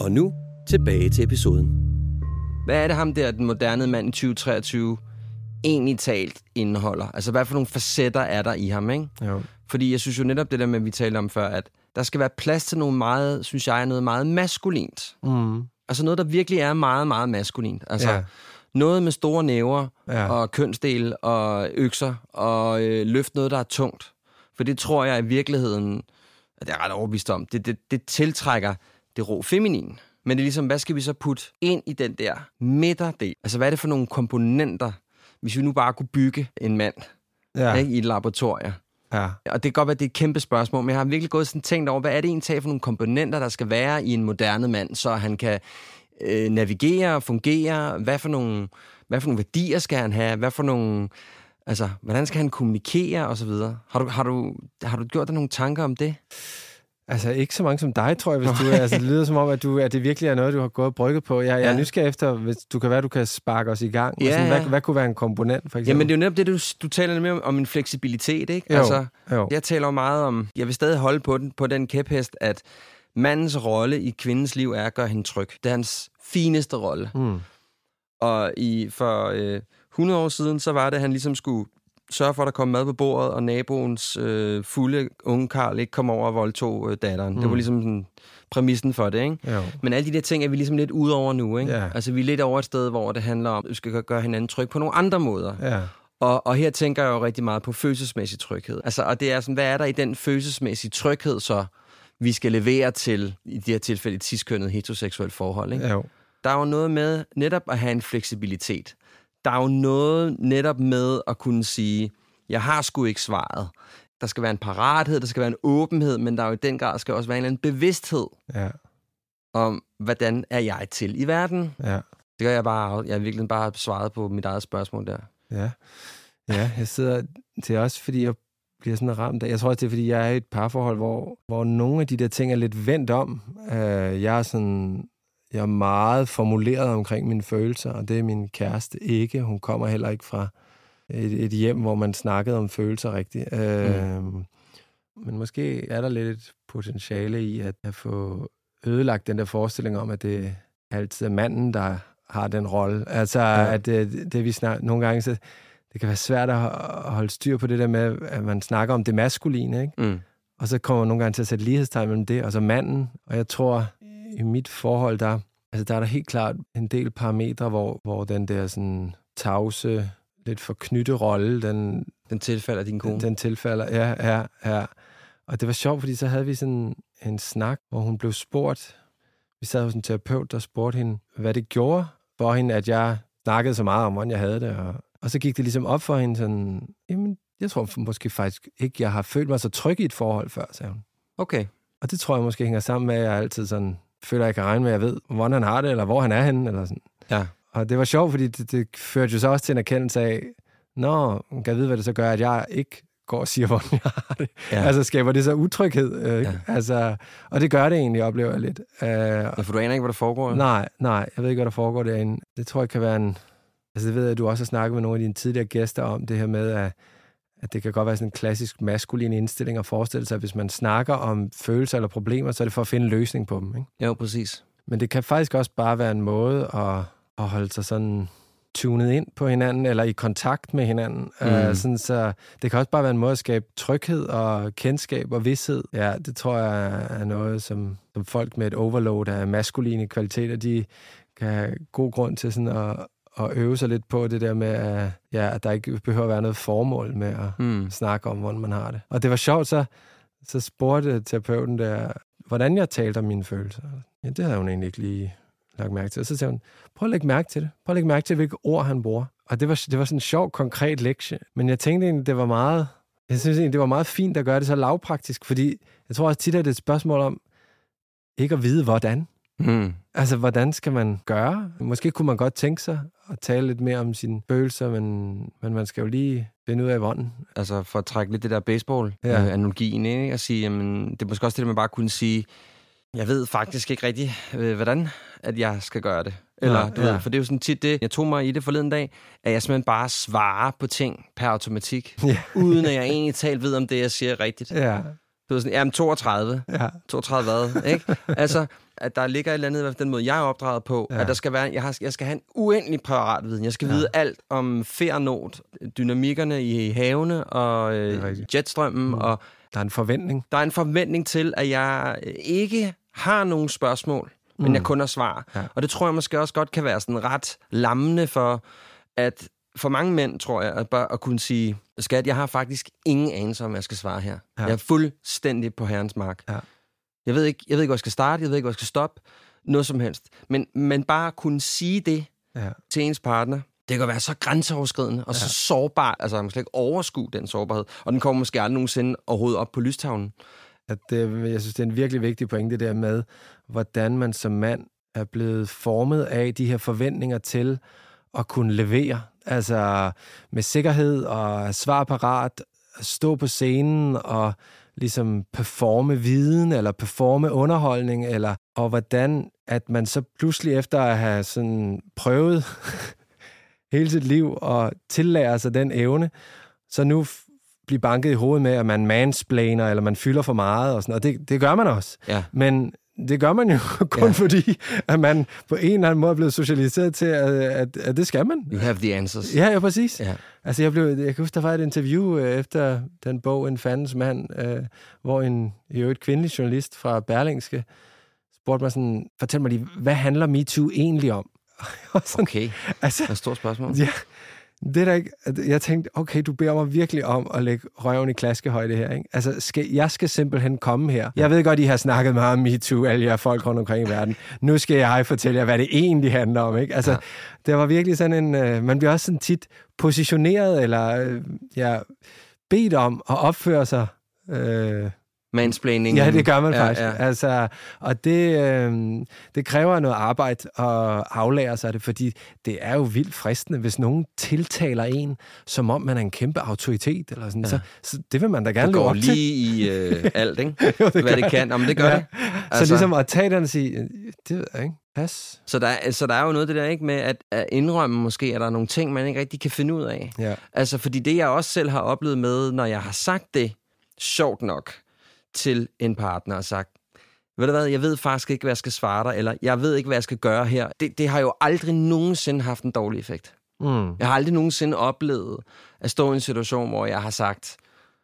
Og nu tilbage til episoden. Hvad er det ham der, den moderne mand i 2023, egentlig talt indeholder? Altså, hvad for nogle facetter er der i ham, ikke? Jo. Fordi jeg synes jo netop det der med, vi talte om før, at der skal være plads til noget meget, synes jeg, noget meget maskulint. Mm. Altså noget, der virkelig er meget, meget maskulint. Altså Ja. noget med store næver Ja. og kønsdel og økser og øh, løft noget, der er tungt. For det tror jeg i virkeligheden, at jeg er ret overbevist om, det, det, det tiltrækker det rå feminin. Men det er ligesom, hvad skal vi så putte ind i den der midterdel? Altså, hvad er det for nogle komponenter, hvis vi nu bare kunne bygge en mand Ja. ikke, i et laboratorium? ja. Og det kan godt være, at det er et kæmpe spørgsmål, men jeg har virkelig gået sådan tænkt over, hvad er det egentlig for nogle komponenter, der skal være i en moderne mand, så han kan øh, navigere og fungere? Hvad for, nogle, hvad for nogle værdier skal han have? Hvad for nogle... Altså, hvordan skal han kommunikere og så videre? Har du, har du, har du gjort dig nogle tanker om det? Altså ikke så mange som dig, tror jeg, hvis du altså, det lyder som om, at, du, at det virkelig er noget, du har gået og brygget på. Jeg, jeg er Ja. nysgerrig efter, hvis du kan være, du kan sparke os i gang. Ja, sådan. Hvad, hvad kunne være en komponent, for eksempel? Jamen, det er jo netop det, du, du taler nemlig om, om en fleksibilitet, ikke? Jo, Altså, jo. jeg taler jo meget om... Jeg vil stadig holde på den, på den kæphest, at mandens rolle i kvindens liv er at gøre hende tryg. Det er hans fineste rolle. Mm. Og i, for øh, 100 år siden, så var det, at han ligesom skulle sørge for, at der kom mad på bordet, og naboens øh, fulde unge Karl ikke kom over og voldtog øh, datteren. Mm. Det var ligesom sådan, præmissen for det, ikke? Jo. Men alle de der ting er vi ligesom lidt ude over nu, ikke? Ja. Altså, vi er lidt over et sted, hvor det handler om, at vi skal gøre- gøre hinanden tryg på nogle andre måder. Ja. Og, og her tænker jeg jo rigtig meget på følelsesmæssig tryghed. Altså, og det er sådan, hvad er der i den følelsesmæssige tryghed, så vi skal levere til, i det her tilfælde, et ciskønnet heteroseksuelt forhold, ikke? Jo. Der er jo noget med netop at have en fleksibilitet. Der er jo noget netop med at kunne sige, jeg har sgu ikke svaret. Der skal være en parathed, der skal være en åbenhed, men der er jo i den grad skal også være en eller anden bevidsthed Ja. om, hvordan er jeg til i verden. Ja. Det gør jeg bare, jeg har virkelig bare svaret på mit eget spørgsmål der. Ja. Ja, jeg sidder... Det er også, fordi jeg bliver sådan ramt af... Jeg tror også, det er, fordi jeg er i et parforhold, hvor, hvor nogle af de der ting er lidt vendt om. Uh, jeg er sådan... Jeg er meget formuleret omkring mine følelser, og det er min kæreste ikke. Hun kommer heller ikke fra et, et hjem, hvor man snakkede om følelser rigtigt. Uh, Men måske er der lidt et potentiale i at, at få ødelagt den der forestilling om, at det altid er manden, der har den rolle. Altså, ja. at det, det vi snak, nogle gange, så det kan være svært at at holde styr på det der med, at man snakker om det maskuline, ikke? Mm. Og så kommer man nogle gange til at sætte lighedstegn mellem det og så manden. Og jeg tror, i mit forhold, der, altså der er der helt klart en del parametre, hvor, hvor den der sådan tavse, lidt for knytte rolle, den, Den tilfælder din kone. den, den tilfælder. Ja, ja, ja. Og det var sjovt, fordi så havde vi sådan en snak, hvor hun blev spurgt. Vi sad hos en terapeut, der spurgte hende, hvad det gjorde for hende, at jeg snakkede så meget om, hvordan jeg havde det. Og, og så gik det ligesom op for hende sådan, jamen, jeg tror måske faktisk ikke, jeg har følt mig så tryg i et forhold før, sagde hun. Okay. Og det tror jeg måske hænger sammen med, at jeg altid sådan føler, at jeg kan regne med, at jeg ved, hvordan han har det, eller hvor han er henne, eller sådan. Ja. Og det var sjovt, fordi det, det førte jo så også til en erkendelse af, Nå, kan jeg vide, hvad det så gør, at jeg ikke går og siger, hvordan jeg har det. Ja. Altså, skaber det så utryghed? Øh, ja. altså, og det gør det egentlig, oplever jeg lidt. Uh, Ja, for du aner ikke, hvad der foregår? nej, nej, jeg ved ikke, hvad der foregår derinde. Det tror jeg kan være en... Altså, det ved jeg, at du også har snakket med nogle af dine tidligere gæster om, det her med, at, at det kan godt være sådan en klassisk maskulin indstilling at forestille sig, at hvis man snakker om følelser eller problemer, så er det for at finde en løsning på dem, ikke? Jo, præcis. Men det kan faktisk også bare være en måde at, at holde sig sådan tunet ind på hinanden, eller i kontakt med hinanden. Mm. Uh, sådan, så det kan også bare være en måde at skabe tryghed og kendskab og vidshed. Ja, det tror jeg er noget, som, som folk med et overload af maskuline kvaliteter, de kan have god grund til sådan at, at øve sig lidt på det der med, at, ja, at der ikke behøver at være noget formål med at Mm. snakke om, hvordan man har det. Og det var sjovt, så, så spurgte terapeuten der, hvordan jeg talte om mine følelser. Ja, det havde hun egentlig ikke lige lagt mærke til. Og så sagde hun, prøv at lægge mærke til det. Prøv at lægge mærke til, hvilke ord han bruger. Og det var, det var sådan en sjov, konkret lektie. Men jeg tænkte egentlig, det var meget... Jeg synes egentlig, det var meget fint at gøre det så lavpraktisk, fordi jeg tror også tit, at det er et spørgsmål om ikke at vide, hvordan. Mm. Altså, hvordan skal man gøre? Måske kunne man godt tænke sig at tale lidt mere om sine følelser, men, men man skal jo lige finde ud af hvordan. Altså for at trække lidt det der Ja. baseball-analogien, ikke? Og sige, jamen, det er måske også det, man bare kunne sige, jeg ved faktisk ikke rigtig, øh, hvordan at jeg skal gøre det. Eller, Nej, du ja. ved, for det er jo sådan tit det, jeg tog mig i det forleden dag, at jeg simpelthen bare svarer på ting per automatik, Ja. uden at jeg egentlig talt ved, om det, jeg siger er rigtigt. Ja, Du ved sådan, jamen 32, ja, 32 hvad, ikke? Altså, at der ligger et eller andet, i den måde, jeg er opdraget på, ja. at der skal være, jeg, har, jeg skal have en uendelig parat viden. Jeg skal ja. vide alt om fernot, dynamikkerne i havene og øh, jetstrømmen. Mm. Og der er en forventning. Der er en forventning til, at jeg ikke har nogen spørgsmål, men mm. jeg kun har svar. Ja. Og det tror jeg måske også godt kan være sådan ret lammende for, at for mange mænd, tror jeg, at bare at kunne sige, skat, jeg har faktisk ingen anelse om, hvad jeg skal svare her. Ja. Jeg er fuldstændig på herrens mark. Ja. Jeg, ved ikke, jeg ved ikke, hvor jeg skal starte, jeg ved ikke, hvor jeg skal stoppe, noget som helst. Men, men bare kunne sige det ja. til ens partner, det kan være så grænseoverskridende og ja. så sårbar, altså man skal ikke overskue den sårbarhed, og den kommer måske aldrig nogensinde overhovedet op på lystavlen. At det, jeg synes, det er en virkelig vigtig pointe, det der med, hvordan man som mand er blevet formet af de her forventninger til at kunne levere. Altså med sikkerhed og svar parat, stå på scenen og ligesom performe viden eller performe underholdning, eller, og hvordan at man så pludselig efter at have sådan prøvet hele sit liv og tillærer sig den evne, så nu blive banket i hovedet med, at man mansplainer, eller man fylder for meget, og sådan og det, det gør man også. Ja. Men det gør man jo kun ja. fordi, at man på en eller anden måde er blevet socialiseret til, at, at, at det skal man. You have the answers. Ja, ja, præcis. Ja. Altså, jeg, blev, jeg kan huske, der var et interview øh, efter den bog, En fandens mand, øh, hvor en i øvrigt kvindelig journalist fra Berlingske spurgte mig sådan, fortæl mig lige, hvad handler MeToo egentlig om? sådan, okay, altså, det er et stort spørgsmål. Ja, det er da ikke... Jeg tænkte, okay, du beder mig virkelig om at lægge røven i klaskehøjde her. Ikke? Altså, skal, jeg skal simpelthen komme her. Jeg ved godt, I har snakket meget om MeToo, alle jer folk rundt omkring i verden. Nu skal jeg fortælle jer, hvad det egentlig handler om. Ikke? Altså, ja. det var virkelig sådan en... Uh, man bliver også sådan tit positioneret, eller uh, ja, bedt om at opføre sig... Uh, mansplaining. Ja, det gør man ja, faktisk. Ja. Altså, og det, øh, det kræver noget arbejde at aflære sig det, fordi det er jo vildt fristende, hvis nogen tiltaler en, som om man er en kæmpe autoritet, eller sådan, ja. så, så det vil man da gerne leve op til. lige i øh, alt, ikke? jo, det Hvad det kan. Om det gør ja. det. Altså. Så ligesom at tage den og sige, det ved jeg ikke. Pas. Så der, så der er jo noget det der ikke med at, at indrømme måske, at der er nogle ting, man ikke rigtig kan finde ud af. Ja. Altså, fordi det, jeg også selv har oplevet med, når jeg har sagt det, sjovt nok, til en partner og sagt, ved du hvad, jeg ved faktisk ikke, hvad jeg skal svare dig, eller jeg ved ikke, hvad jeg skal gøre her. Det, det har jo aldrig nogensinde haft en dårlig effekt. Mm. Jeg har aldrig nogensinde oplevet at stå i en situation, hvor jeg har sagt,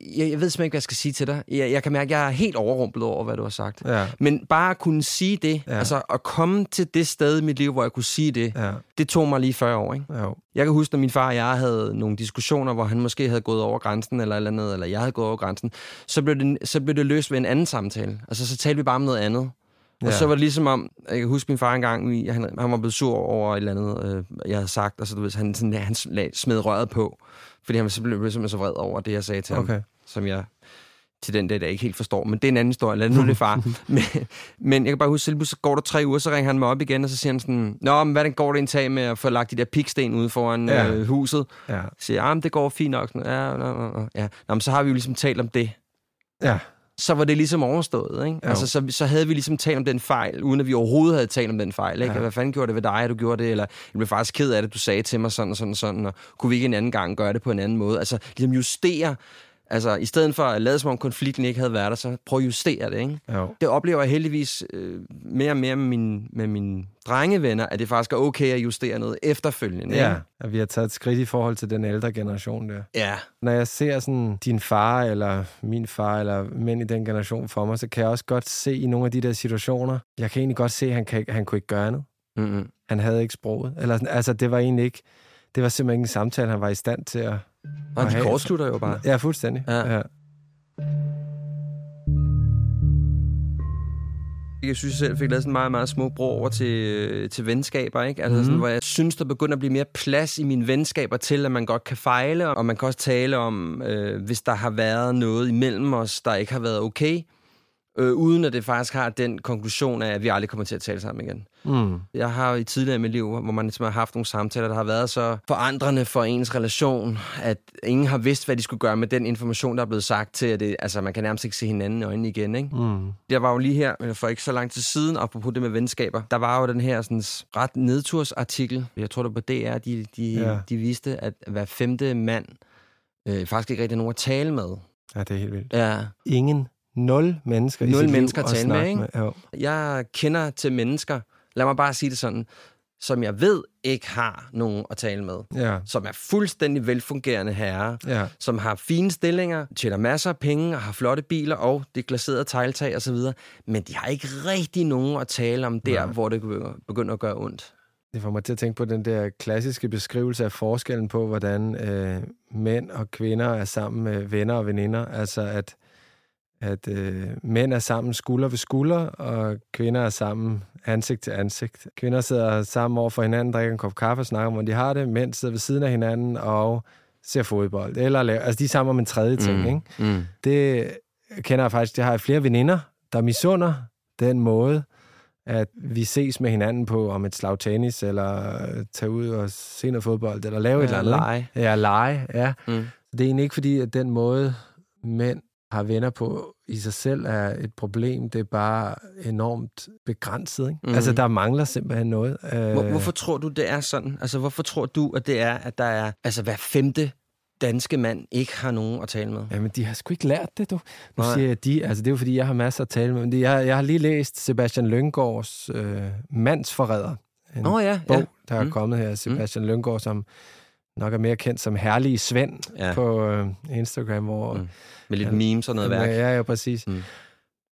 jeg, jeg ved simpelthen ikke, hvad jeg skal sige til dig. Jeg, jeg kan mærke, at jeg er helt overrumplet over, hvad du har sagt. Ja. Men bare at kunne sige det, ja. altså at komme til det sted i mit liv, hvor jeg kunne sige det, ja. det tog mig lige 40 år. Ikke? Ja. Jeg kan huske, når min far og jeg havde nogle diskussioner, hvor han måske havde gået over grænsen, eller eller andet, eller jeg havde gået over grænsen, så blev det, så blev det løst ved en anden samtale. Altså, så talte vi bare om noget andet. Og ja. så var det ligesom om, jeg kan huske min far engang, han, han var blevet sur over et eller andet, øh, jeg havde sagt, og så du ved, han, sådan, han smed røret på, fordi han blev simpelthen så vred over det, jeg sagde til okay. ham som jeg til den dag, der ikke helt forstår. Men det er en anden historie. Lad nu det far. men, men jeg kan bare huske, at så går der tre uger, så ringer han mig op igen, og så siger han sådan, Nå, men hvad går det en tag med at få lagt de der piksten ude foran ja. øh, huset? Ja. Så siger jeg, ah, det går fint nok. Ja, ja, ja. ja. Nå, men så har vi jo ligesom talt om det. Ja så var det ligesom overstået. Ikke? Altså, så, så havde vi ligesom talt om den fejl, uden at vi overhovedet havde talt om den fejl. Ikke? Ja. Hvad fanden gjorde det ved dig, at du gjorde det? Eller jeg blev faktisk ked af det, du sagde til mig sådan og sådan og sådan, og kunne vi ikke en anden gang gøre det på en anden måde? Altså ligesom justere Altså, i stedet for at lade som om konflikten ikke havde været der, så prøv at justere det, ikke? Jo. Det oplever jeg heldigvis øh, mere og mere med, min, med mine drengevenner, at det faktisk er okay at justere noget efterfølgende. Ja, at vi har taget et skridt i forhold til den ældre generation der. Ja. Når jeg ser sådan din far, eller min far, eller mænd i den generation for mig, så kan jeg også godt se i nogle af de der situationer, jeg kan egentlig godt se, at han, kan, han kunne ikke gøre noget. Mm-hmm. Han havde ikke sproget. Eller, altså, det var egentlig ikke, det var simpelthen ikke en samtale, han var i stand til at Nej, de kortslutter jo bare. Ja, fuldstændig. Ja. ja. Jeg synes, jeg selv fik lavet sådan en meget, meget små bro over til, til venskaber, ikke? Altså mm. sådan, hvor jeg synes, der begynder at blive mere plads i mine venskaber til, at man godt kan fejle, og man kan også tale om, øh, hvis der har været noget imellem os, der ikke har været okay, øh, uden at det faktisk har den konklusion af, at vi aldrig kommer til at tale sammen igen. Mm. Jeg har i tidligere i mit liv, hvor man ligesom har haft nogle samtaler, der har været så forandrende for ens relation, at ingen har vidst, hvad de skulle gøre med den information, der er blevet sagt til, at det, altså, man kan nærmest ikke se hinanden i øjnene igen. Ikke? Mm. Jeg var jo lige her, for ikke så lang tid siden, apropos det med venskaber, der var jo den her sådan, ret nedtursartikel, jeg tror det var DR, de, de, ja. de viste, at hver femte mand øh, faktisk ikke rigtig nogen at tale med. Ja, det er helt vildt. Ja. Ingen nul mennesker i Nul sit mennesker liv at tale med, ikke? Jo. Jeg kender til mennesker, lad mig bare sige det sådan, som jeg ved ikke har nogen at tale med. Ja, Som er fuldstændig velfungerende herrer. ja. som har fine stillinger, tjener masser af penge og har flotte biler og det glaserede tegltag osv., men de har ikke rigtig nogen at tale om der, Nej. hvor det begynder at gøre ondt. Det får mig til at tænke på den der klassiske beskrivelse af forskellen på, hvordan øh, mænd og kvinder er sammen med venner og veninder. Altså at, at øh, mænd er sammen skulder ved skulder, og kvinder er sammen ansigt til ansigt. Kvinder sidder sammen over for hinanden, drikker en kop kaffe og snakker om, hvordan de har det. Mænd sidder ved siden af hinanden og ser fodbold. Eller laver, altså de er sammen om en tredje ting, Mm. ikke? Mm. Det kender jeg faktisk. Det har jeg flere veninder, der misunder den måde, at vi ses med hinanden på om et slag tennis, eller tage ud og se noget fodbold, eller lave et eller andet. lege. Ja, lege, ja. Mm. Det er egentlig ikke fordi, at den måde, mænd har venner på i sig selv er et problem. Det er bare enormt begrænset. Ikke? Mhm. Mm. Altså, der mangler simpelthen noget. Hvor, Øh, hvorfor tror du, det er sådan? Altså, hvorfor tror du, at det er, at der er, altså hver femte danske mand ikke har nogen at tale med? Jamen, de har sgu ikke lært det, du. Nu Nej. siger jeg de, altså det er jo fordi, jeg har masser at tale med. Men jeg, jeg har lige læst Sebastian Lyngårds øh, Mandsforræder. En oh, ja, bog, ja. der er Mm. kommet her. Sebastian mm. Lyngård, som nok er mere kendt som Herlige Svend Ja. på øh, Instagram, hvor... Mm. Med lidt memes og noget værk. Ja, ja, præcis. Mm.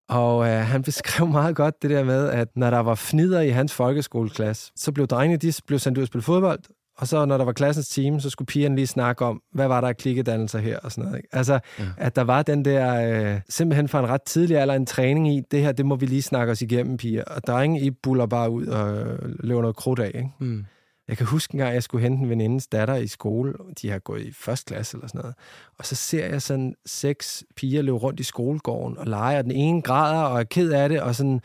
Og øh, han beskrev meget godt det der med, at når der var fnider i hans folkeskoleklasse, så blev drengene de blev sendt ud og spille fodbold, og så når der var klassens team, så skulle pigerne lige snakke om, hvad var der af klikkedannelser her og sådan noget. Ikke? Altså, Ja. ja. at der var den der, øh, simpelthen fra en ret tidlig alder, en træning i, det her, det må vi lige snakke os igennem, piger. Og drenge, I buller bare ud og øh, løber noget krudt af, ikke? Mm. Jeg kan huske en gang, jeg skulle hente en venindes datter i skole. De har gået i første klasse eller sådan noget. Og så ser jeg sådan seks piger løbe rundt i skolegården og lege, og den ene græder og er ked af det, og sådan...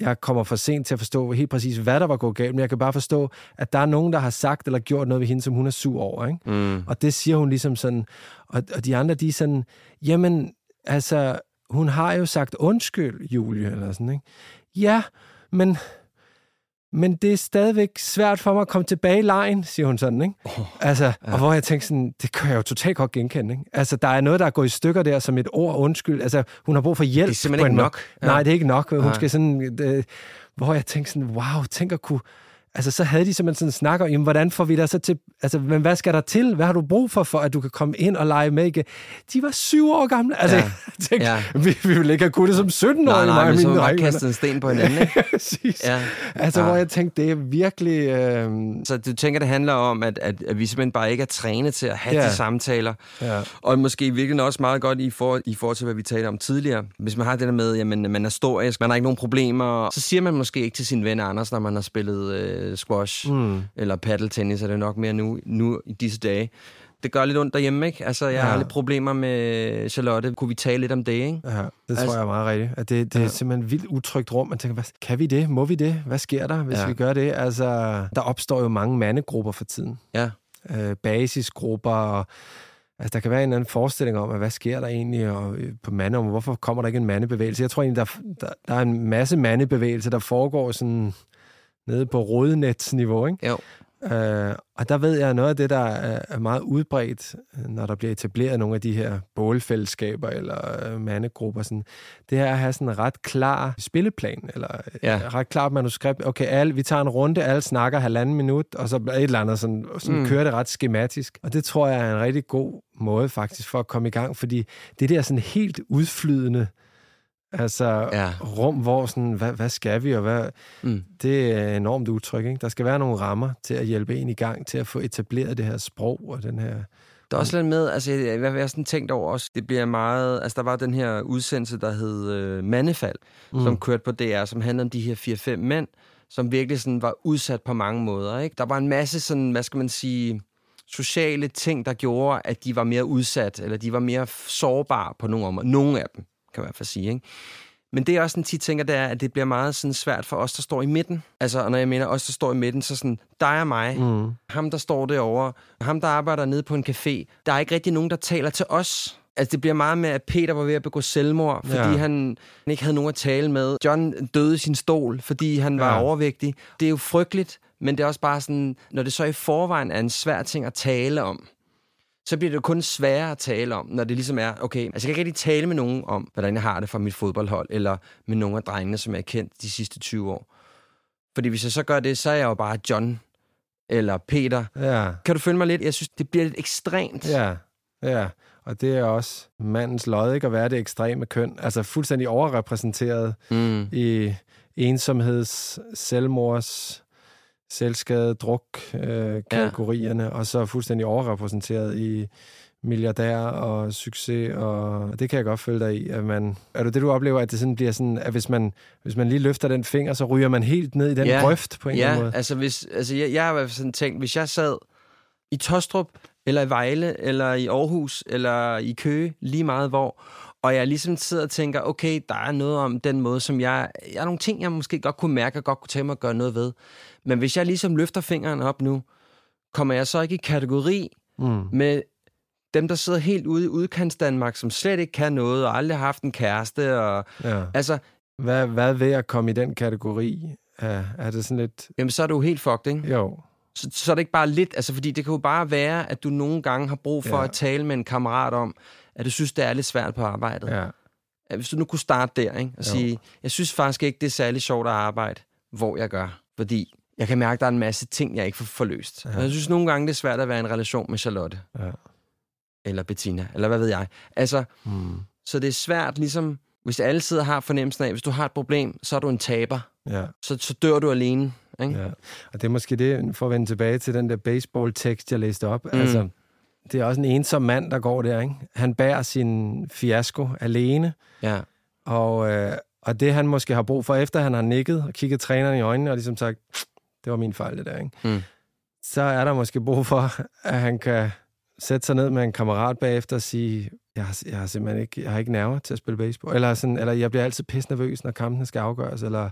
Jeg kommer for sent til at forstå helt præcis, hvad der var gået galt, men jeg kan bare forstå, at der er nogen, der har sagt eller gjort noget ved hende, som hun er sur over. Ikke? Mm. Og det siger hun ligesom sådan, og, og de andre, de er sådan, jamen, altså, hun har jo sagt undskyld, Julie, eller sådan, ikke? Ja, men, men det er stadigvæk svært for mig at komme tilbage i lejen, siger hun sådan, ikke? Oh, Altså, ja. og hvor jeg tænker sådan, det kan jeg jo totalt godt genkende, ikke? Altså, der er noget, der er gået i stykker der, som et ord undskyld. Altså, hun har brug for hjælp. Det er simpelthen ikke nok. Ja. Nej, det er ikke nok. Hun Nej. skal sådan... Det, hvor jeg tænker sådan, wow, tænk at kunne... Altså, så havde de simpelthen sådan en snak om, jamen, hvordan får vi dig så til... Altså, men hvad skal der til? Hvad har du brug for, for at du kan komme ind og lege med igen? De var syv år gamle. Altså, Ja. jeg tænkte, Ja. vi, vi ville ikke have kunnet det som 17-årige. Nej, nej, og men så mine må man drenge, kaste en sten på hinanden, ikke? Præcis. Ja. Altså, Ja. hvor jeg tænkte, det er virkelig... Øh, Så du tænker, det handler om, at, at, at vi simpelthen bare ikke er trænet til at have Ja. de samtaler. ja. Og måske virkelig også meget godt i, for, i forhold til, hvad vi talte om tidligere. Hvis man har det der med, jamen man er storisk, man har ikke nogen problemer, så siger man måske ikke til sin ven Anders, når man har spillet øh, squash Mm. eller paddeltennis, er det nok mere nu, nu i disse dage. Det gør lidt ondt derhjemme, ikke? Altså, jeg ja. har lidt problemer med Charlotte. Kunne vi tale lidt om det, ikke? Ja, det Altså- tror jeg er meget rigtigt. At det, det er Ja. simpelthen vildt utrygt rum. Man tænker, hvad, kan vi det? Må vi det? Hvad sker der, hvis Ja. vi gør det? Altså, der opstår jo mange mandegrupper for tiden. Ja. Øh, basisgrupper og Altså, der kan være en eller anden forestilling om, at hvad sker der egentlig og, øh, på mandeom? Hvorfor kommer der ikke en mandebevægelse? Jeg tror egentlig, der, der, der er en masse mandebevægelser, der foregår sådan nede på rådenetsniveau, ikke? Jo. Øh, og der ved jeg, at noget af det, der er, meget udbredt, øh, når der bliver etableret nogle af de her bålfællesskaber eller øh, mandegrupper, sådan, det er at have sådan en ret klar spilleplan, eller Ja. ja. ret klart manuskript. Okay, alle, vi tager en runde, alle snakker halvanden minut, og så et eller andet, sådan, sådan mm. kører det ret skematisk. Og det tror jeg er en rigtig god måde faktisk for at komme i gang, fordi det der sådan helt udflydende Altså Ja. rum, hvor sådan, hvad, hvad skal vi, og hvad, Mm. det er enormt utryg. Ikke? Der skal være nogle rammer til at hjælpe en i gang til at få etableret det her sprog og den her... Der er også lidt med, altså jeg, jeg, jeg sådan tænkt over også, det bliver meget, altså der var den her udsendelse, der hed øh, Mandefald, mm. som kørte på DR, som handlede om de her 4-5 mænd, som virkelig sådan var udsat på mange måder. Ikke? Der var en masse sådan, hvad skal man sige, sociale ting, der gjorde, at de var mere udsat, eller de var mere sårbare på nogle områder. Nogle af dem, kan man i hvert fald sige. Ikke? Men det er også sådan tit tænker, det er, at det bliver meget sådan svært for os, der står i midten. Altså, og når jeg mener os, der står i midten, så sådan, dig og mig, Mm. ham, der står derovre, ham, der arbejder nede på en café, der er ikke rigtig nogen, der taler til os. Altså, det bliver meget med, at Peter var ved at begå selvmord, fordi ja. Ja. han ikke havde nogen at tale med. John døde i sin stol, fordi han var Ja. overvægtig. Det er jo frygteligt, men det er også bare sådan, når det så i forvejen er en svær ting at tale om, så bliver det kun sværere at tale om, når det ligesom er, okay, altså jeg kan ikke rigtig tale med nogen om, hvordan jeg har det fra mit fodboldhold, eller med nogle af drengene, som jeg har kendt de sidste 20 år. Fordi hvis jeg så gør det, så er jeg jo bare John eller Peter. Ja, Kan du følge mig lidt? Jeg synes, det bliver lidt ekstremt. ja, ja. Og det er også mandens lod, ikke? At være det ekstreme køn. Altså fuldstændig overrepræsenteret Mm. i ensomheds, selvmords, selvskade, druk øh, kategorierne, ja. og så fuldstændig overrepræsenteret i milliardær og succes, og det kan jeg godt følge dig i. At man, er det det, du oplever, at det sådan bliver sådan, at hvis man, hvis man lige løfter den finger, så ryger man helt ned i den Ja. grøft på en eller anden Ja, måde? altså, hvis, altså jeg, jeg har i hvert fald sådan tænkt, hvis jeg sad i Tostrup, eller i Vejle, eller i Aarhus, eller i Køge, lige meget hvor, og jeg ligesom sidder og tænker, okay, der er noget om den måde, som jeg... Jeg har nogle ting, jeg måske godt kunne mærke, og godt kunne tænke mig at gøre noget ved. Men hvis jeg ligesom løfter fingeren op nu, kommer jeg så ikke i kategori Mm. med dem, der sidder helt ude i udkants Danmark, som slet ikke kan noget, og aldrig har haft en kæreste, og Ja. altså, Hvad, hvad ved at komme i den kategori? Er, er det sådan lidt... jamen, så er du helt fucked, ikke? Jo, så, så er det ikke bare lidt, altså fordi det kan jo bare være, at du nogle gange har brug for ja. at tale med en kammerat om, at du synes, det er lidt svært på arbejdet. Ja. ja. Hvis du nu kunne starte der, ikke? og Jo. sige, jeg synes faktisk ikke, det er særlig sjovt at arbejde, hvor jeg gør. Fordi jeg kan mærke, at der er en masse ting, jeg ikke får forløst. Ja. Og jeg synes nogle gange, det er svært at være i en relation med Charlotte. Ja. Eller Bettina, eller hvad ved jeg. Altså, Mm. så det er svært ligesom, hvis alle sidder og har fornemmelsen af, hvis du har et problem, så er du en taber. Ja. Så, så dør du alene. Ikke? Ja, og det er måske det, for at vende tilbage til den der baseball-tekst, jeg læste op. Mm. Altså, det er også en ensom mand, der går der, ikke? Han bærer sin fiasko alene, Ja. og, øh, og det han måske har brug for, efter han har nikket og kigget træneren i øjnene, og ligesom sagt, det var min fejl, det der, ikke? Mm. Så er der måske brug for, at han kan sætte sig ned med en kammerat bagefter og sige, jeg har, jeg har simpelthen ikke, jeg har ikke nerver til at spille baseball. Eller, sådan, eller jeg bliver altid pisse nervøs, når kampene skal afgøres, eller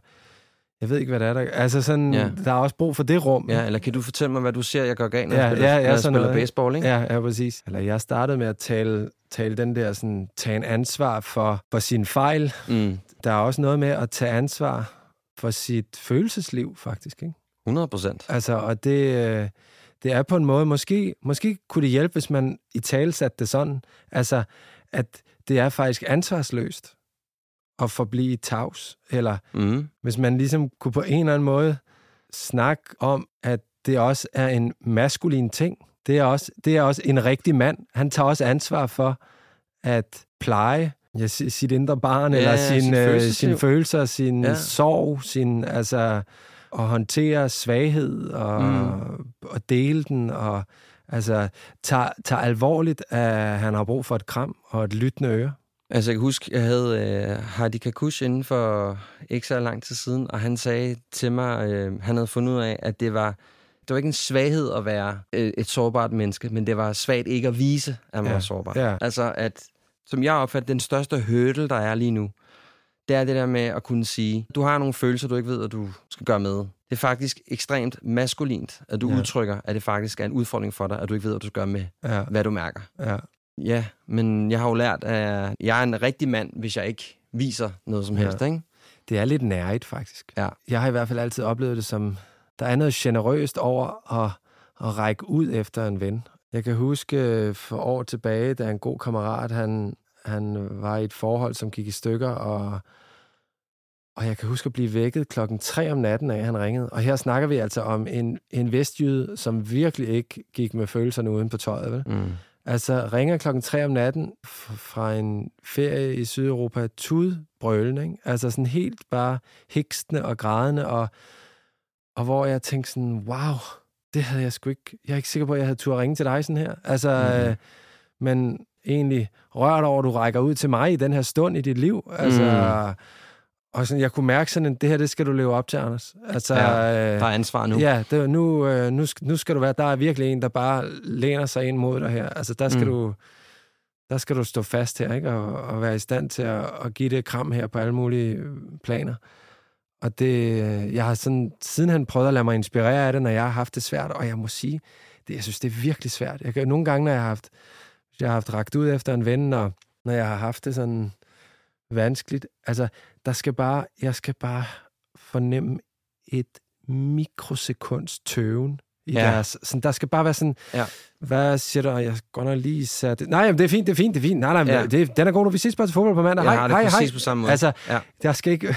jeg ved ikke, hvad det er, der... Altså sådan, ja. Der er også brug for det rum. Ja, eller kan du fortælle mig, hvad du ser, jeg gør galt, når Ja, jeg spiller, ja, ja, når jeg spiller noget, baseball, ikke? Ja, ja, præcis. Eller jeg startede med at tale, tale den der sådan, tage en ansvar for, for sin fejl. Mm. Der er også noget med at tage ansvar for sit følelsesliv, faktisk. Ikke? 100 procent. Altså, og det, øh, det er på en måde, måske, måske kunne det hjælpe, hvis man i tale satte det sådan, altså, at det er faktisk ansvarsløst at forblive tavs, eller Mm. hvis man ligesom kunne på en eller anden måde snakke om, at det også er en maskulin ting. Det er også, det er også en rigtig mand. Han tager også ansvar for at pleje ja, si- sit indre barn, Ja, eller sin, øh, følelsesliv. sine følelser, sin. Ja. sorg, sin, altså, at håndtere svaghed og, mm. og dele den, og altså, tager, tager alvorligt, at han har brug for et kram og et lyttende øre. Altså, jeg kan huske, jeg havde øh, Hardy Kakush inden for ikke så lang tid siden, og han sagde til mig, øh, han havde fundet ud af, at det var, det var ikke en svaghed at være øh, et sårbart menneske, men det var svagt ikke at vise, at man Ja, var sårbar. ja. Altså, at, som jeg opfatter, den største hurdle, der er lige nu, det er det der med at kunne sige, du har nogle følelser, du ikke ved, at du skal gøre med. Det er faktisk ekstremt maskulint, at du Ja. udtrykker, at det faktisk er en udfordring for dig, at du ikke ved, hvad du skal gøre med, Ja, hvad du mærker. ja. Ja, men jeg har jo lært, at jeg er en rigtig mand, hvis jeg ikke viser noget som Ja. helst, ikke? Det er lidt nærigt, faktisk. Ja. Jeg har i hvert fald altid oplevet det som, der er noget generøst over at, at række ud efter en ven. Jeg kan huske øh, for år tilbage, da en god kammerat, han, han var i et forhold, som gik i stykker, og, og jeg kan huske at blive vækket klokken 3 om natten af, han ringede. Og her snakker vi altså om en, en vestjyde, som virkelig ikke gik med følelserne uden på tøjet, vel? Mm. Altså ringer klokken 3 om natten fra en ferie i Sydeuropa, tudbrølende, ikke? Altså sådan helt bare hikstende og grædende, og, og hvor jeg tænkte sådan, wow, det havde jeg sgu ikke, jeg er ikke sikker på, at jeg havde tur ringe til dig sådan her. Altså, mm. øh, men egentlig rørt over, at du rækker ud til mig i den her stund i dit liv. Altså, Mm. Og sådan, jeg kunne mærke sådan, det her, det skal du leve op til, Anders. Altså, Ja, øh, Der er ansvar nu. Ja, det, nu, øh, nu, nu skal du være, der er virkelig en, der bare læner sig ind mod dig her. Altså, der skal, mm. Du, der skal du stå fast her, ikke? Og, og være i stand til at, at give det kram her på alle mulige øh, planer. Og det, jeg har sådan, siden han prøvet at lade mig inspirere af det, når jeg har haft det svært, og jeg må sige, det, jeg synes, det er virkelig svært. Jeg kan, nogle gange, når jeg har haft, jeg har haft ragt ud efter en ven, og når jeg har haft det sådan vanskeligt, altså, der skal bare, jeg skal bare fornemme et mikrosekunds tøven. I Ja. deres, sådan, der skal bare være sådan, Ja. hvad siger du? Jeg godt nok lige sat... Nej, jamen, det er fint, det er fint, det er fint. Nej, nej, Ja. det, den er god, når vi ses bare til fodbold på mandag. Jeg hej, har det hej, præcis hej. på samme måde. Altså, Ja. der skal ikke...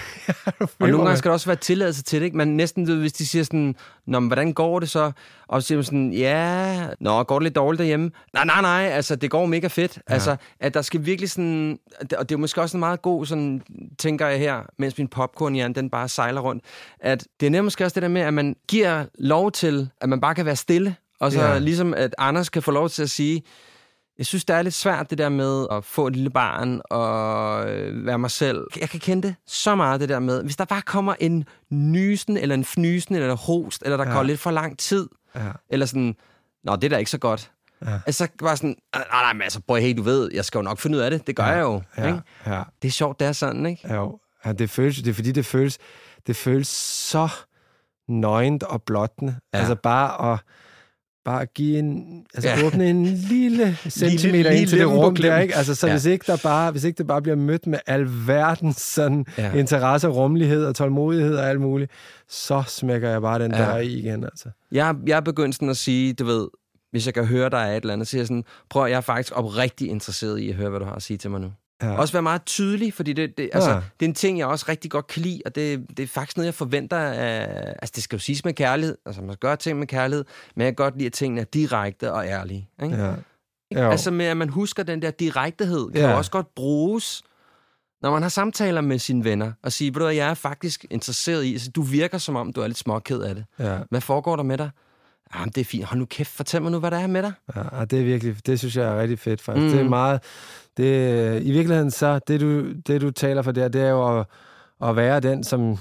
Og nogle gange skal der også være tilladelse til det, ikke? Men næsten, ved, hvis de siger sådan, Nå, men hvordan går det så? Og så siger man sådan, ja, nå, går det lidt dårligt derhjemme? Nej, nej, nej, altså, det går mega fedt. Ja. Altså, at der skal virkelig sådan, og det er måske også en meget god, sådan, tænker jeg her, mens min popcorn den bare sejler rundt, at det er nemlig måske også det der med, at man giver lov til, at man bare kan være stille, og så Ja. ligesom, at Anders kan få lov til at sige, jeg synes, det er lidt svært, det der med at få et lille barn og øh, være mig selv. Jeg kan kende det så meget, det der med, hvis der bare kommer en nysen, eller en fnysen, eller en host, eller der Ja. går lidt for lang tid, Ja. eller sådan, nå, det er da ikke så godt. Ja. Altså, bare sådan, nej, nej, men altså, boy, hey, du ved, jeg skal jo nok finde ud af det. Det gør Ja. jeg jo. Ja, Ikke? ja. Det er sjovt, det er sådan, ikke? Jo. Ja, det, føles, det er fordi, det føles, det føles så nøgent og blottende. Ja. Altså bare at, bare give en, altså Ja. åbne en lille centimeter lille ind til det lem på rum der, ikke? Altså, så Ja. hvis, ikke der bare, hvis ikke det bare bliver mødt med alverdens sådan Ja. interesse, rummelighed og tålmodighed og alt muligt, så smækker jeg bare den ja. der i igen, altså. Jeg, jeg er begyndt sådan at sige, du ved, hvis jeg kan høre, der er et eller andet, så siger jeg sådan, prøv, jeg er faktisk oprigtig interesseret i at høre, hvad du har at sige til mig nu. Ja. Også være meget tydelig, fordi det, det, altså, Ja. det er en ting, jeg også rigtig godt kan lide, og det, det er faktisk noget, jeg forventer af... Altså, det skal jo siges med kærlighed, altså man skal gøre ting med kærlighed, men jeg kan godt lide, at tingene er direkte og ærlige. Ikke? Ja. Jo. Altså med, at man husker den der direktehed, kan Ja. også godt bruges, når man har samtaler med sine venner, og sige, ved du hvad, jeg er faktisk interesseret i, altså, du virker som om, du er lidt småked af det. Ja. Hvad foregår der med dig? Jamen, det er fint. Hold nu kæft, fortæl mig nu, hvad der er med dig. Ja, og det er virkelig, det synes jeg er rigtig fedt faktisk. Mm. Mm. Det er meget, det, i virkeligheden så, det du, det du taler for der, det er jo at, at være den, som,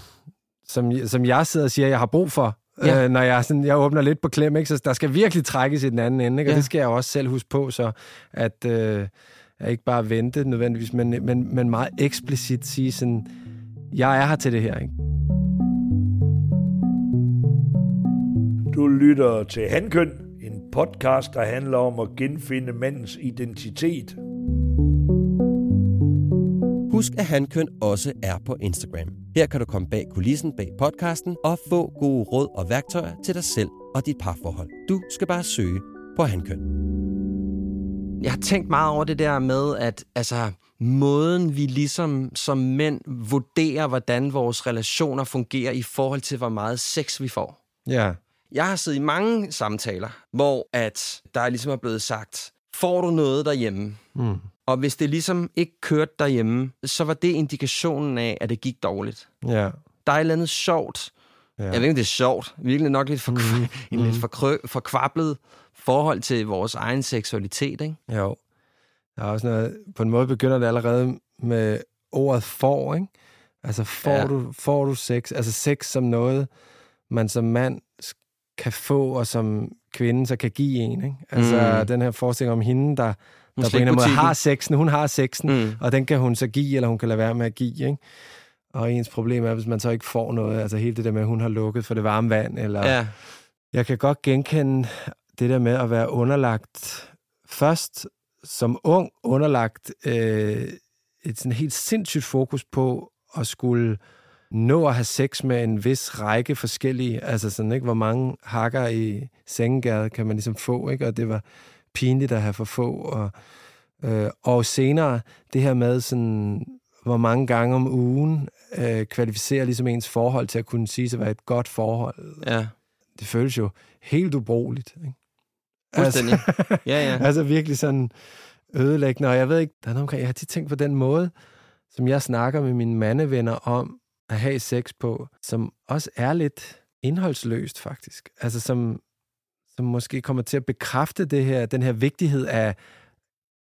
som, som jeg sidder og siger, jeg har brug for. Ja. Øh, når jeg, sådan, jeg åbner lidt på klem, ikke? så der skal virkelig trækkes i den anden ende, ikke? og Ja. det skal jeg også selv huske på, så at øh, jeg ikke bare vente nødvendigvis, men, men, men meget eksplicit sige sådan, jeg er her til det her. Ikke? Du lytter til Hankøn, en podcast, der handler om at genfinde mandens identitet. Husk, at Hankøn også er på Instagram. Her kan du komme bag kulissen bag podcasten og få gode råd og værktøjer til dig selv og dit parforhold. Du skal bare søge på Hankøn. Jeg har tænkt meget over det der med, at altså, måden vi ligesom som mænd vurderer, hvordan vores relationer fungerer i forhold til, hvor meget sex vi får. Ja, Jeg har siddet i mange samtaler, hvor at der ligesom er blevet sagt, får du noget derhjemme? mm. Og hvis det ligesom ikke kørte derhjemme, så var det indikationen af, at det gik dårligt. ja, Der er et eller andet sjovt. ja. Jeg ved ikke, om det er sjovt. Virkelig nok lidt for, Mhm. en lidt forkrø, forkvablet forhold til vores egen seksualitet, ikke? Jo. Der er også noget, på en måde begynder det allerede med ordet får, ikke? Altså, får, Ja. du, får du sex? Altså, sex som noget, man som mand kan få, og som kvinde så kan give en, ikke? Altså, Mm. den her forestilling om hende, der, der på en eller anden måde har sexen, hun har sexen, Mm. og den kan hun så give, eller hun kan lade være med at give, ikke? Og ens problem er, hvis man så ikke får noget, altså hele det der med, at hun har lukket for det varme vand, eller... Ja. Jeg kan godt genkende det der med at være underlagt, først som ung underlagt øh, et sådan helt sindssygt fokus på at skulle nå at have sex med en vis række forskellige, altså sådan, ikke, hvor mange hakker i sengegade kan man ligesom få, ikke? og det var pinligt at have for få, og, øh, og senere det her med sådan, hvor mange gange om ugen øh, kvalificerer ligesom ens forhold til at kunne sige sig være et godt forhold, Ja, det føles jo helt ubrugeligt. Ikke? fuldstændig. Ja, ja. Altså, altså virkelig sådan ødelæggende, og jeg ved ikke, der er nogen, jeg har tit tænkt på den måde, som jeg snakker med mine mandevenner om at have sex på, som også er lidt indholdsløst faktisk. Altså som, som måske kommer til at bekræfte det her, den her vigtighed af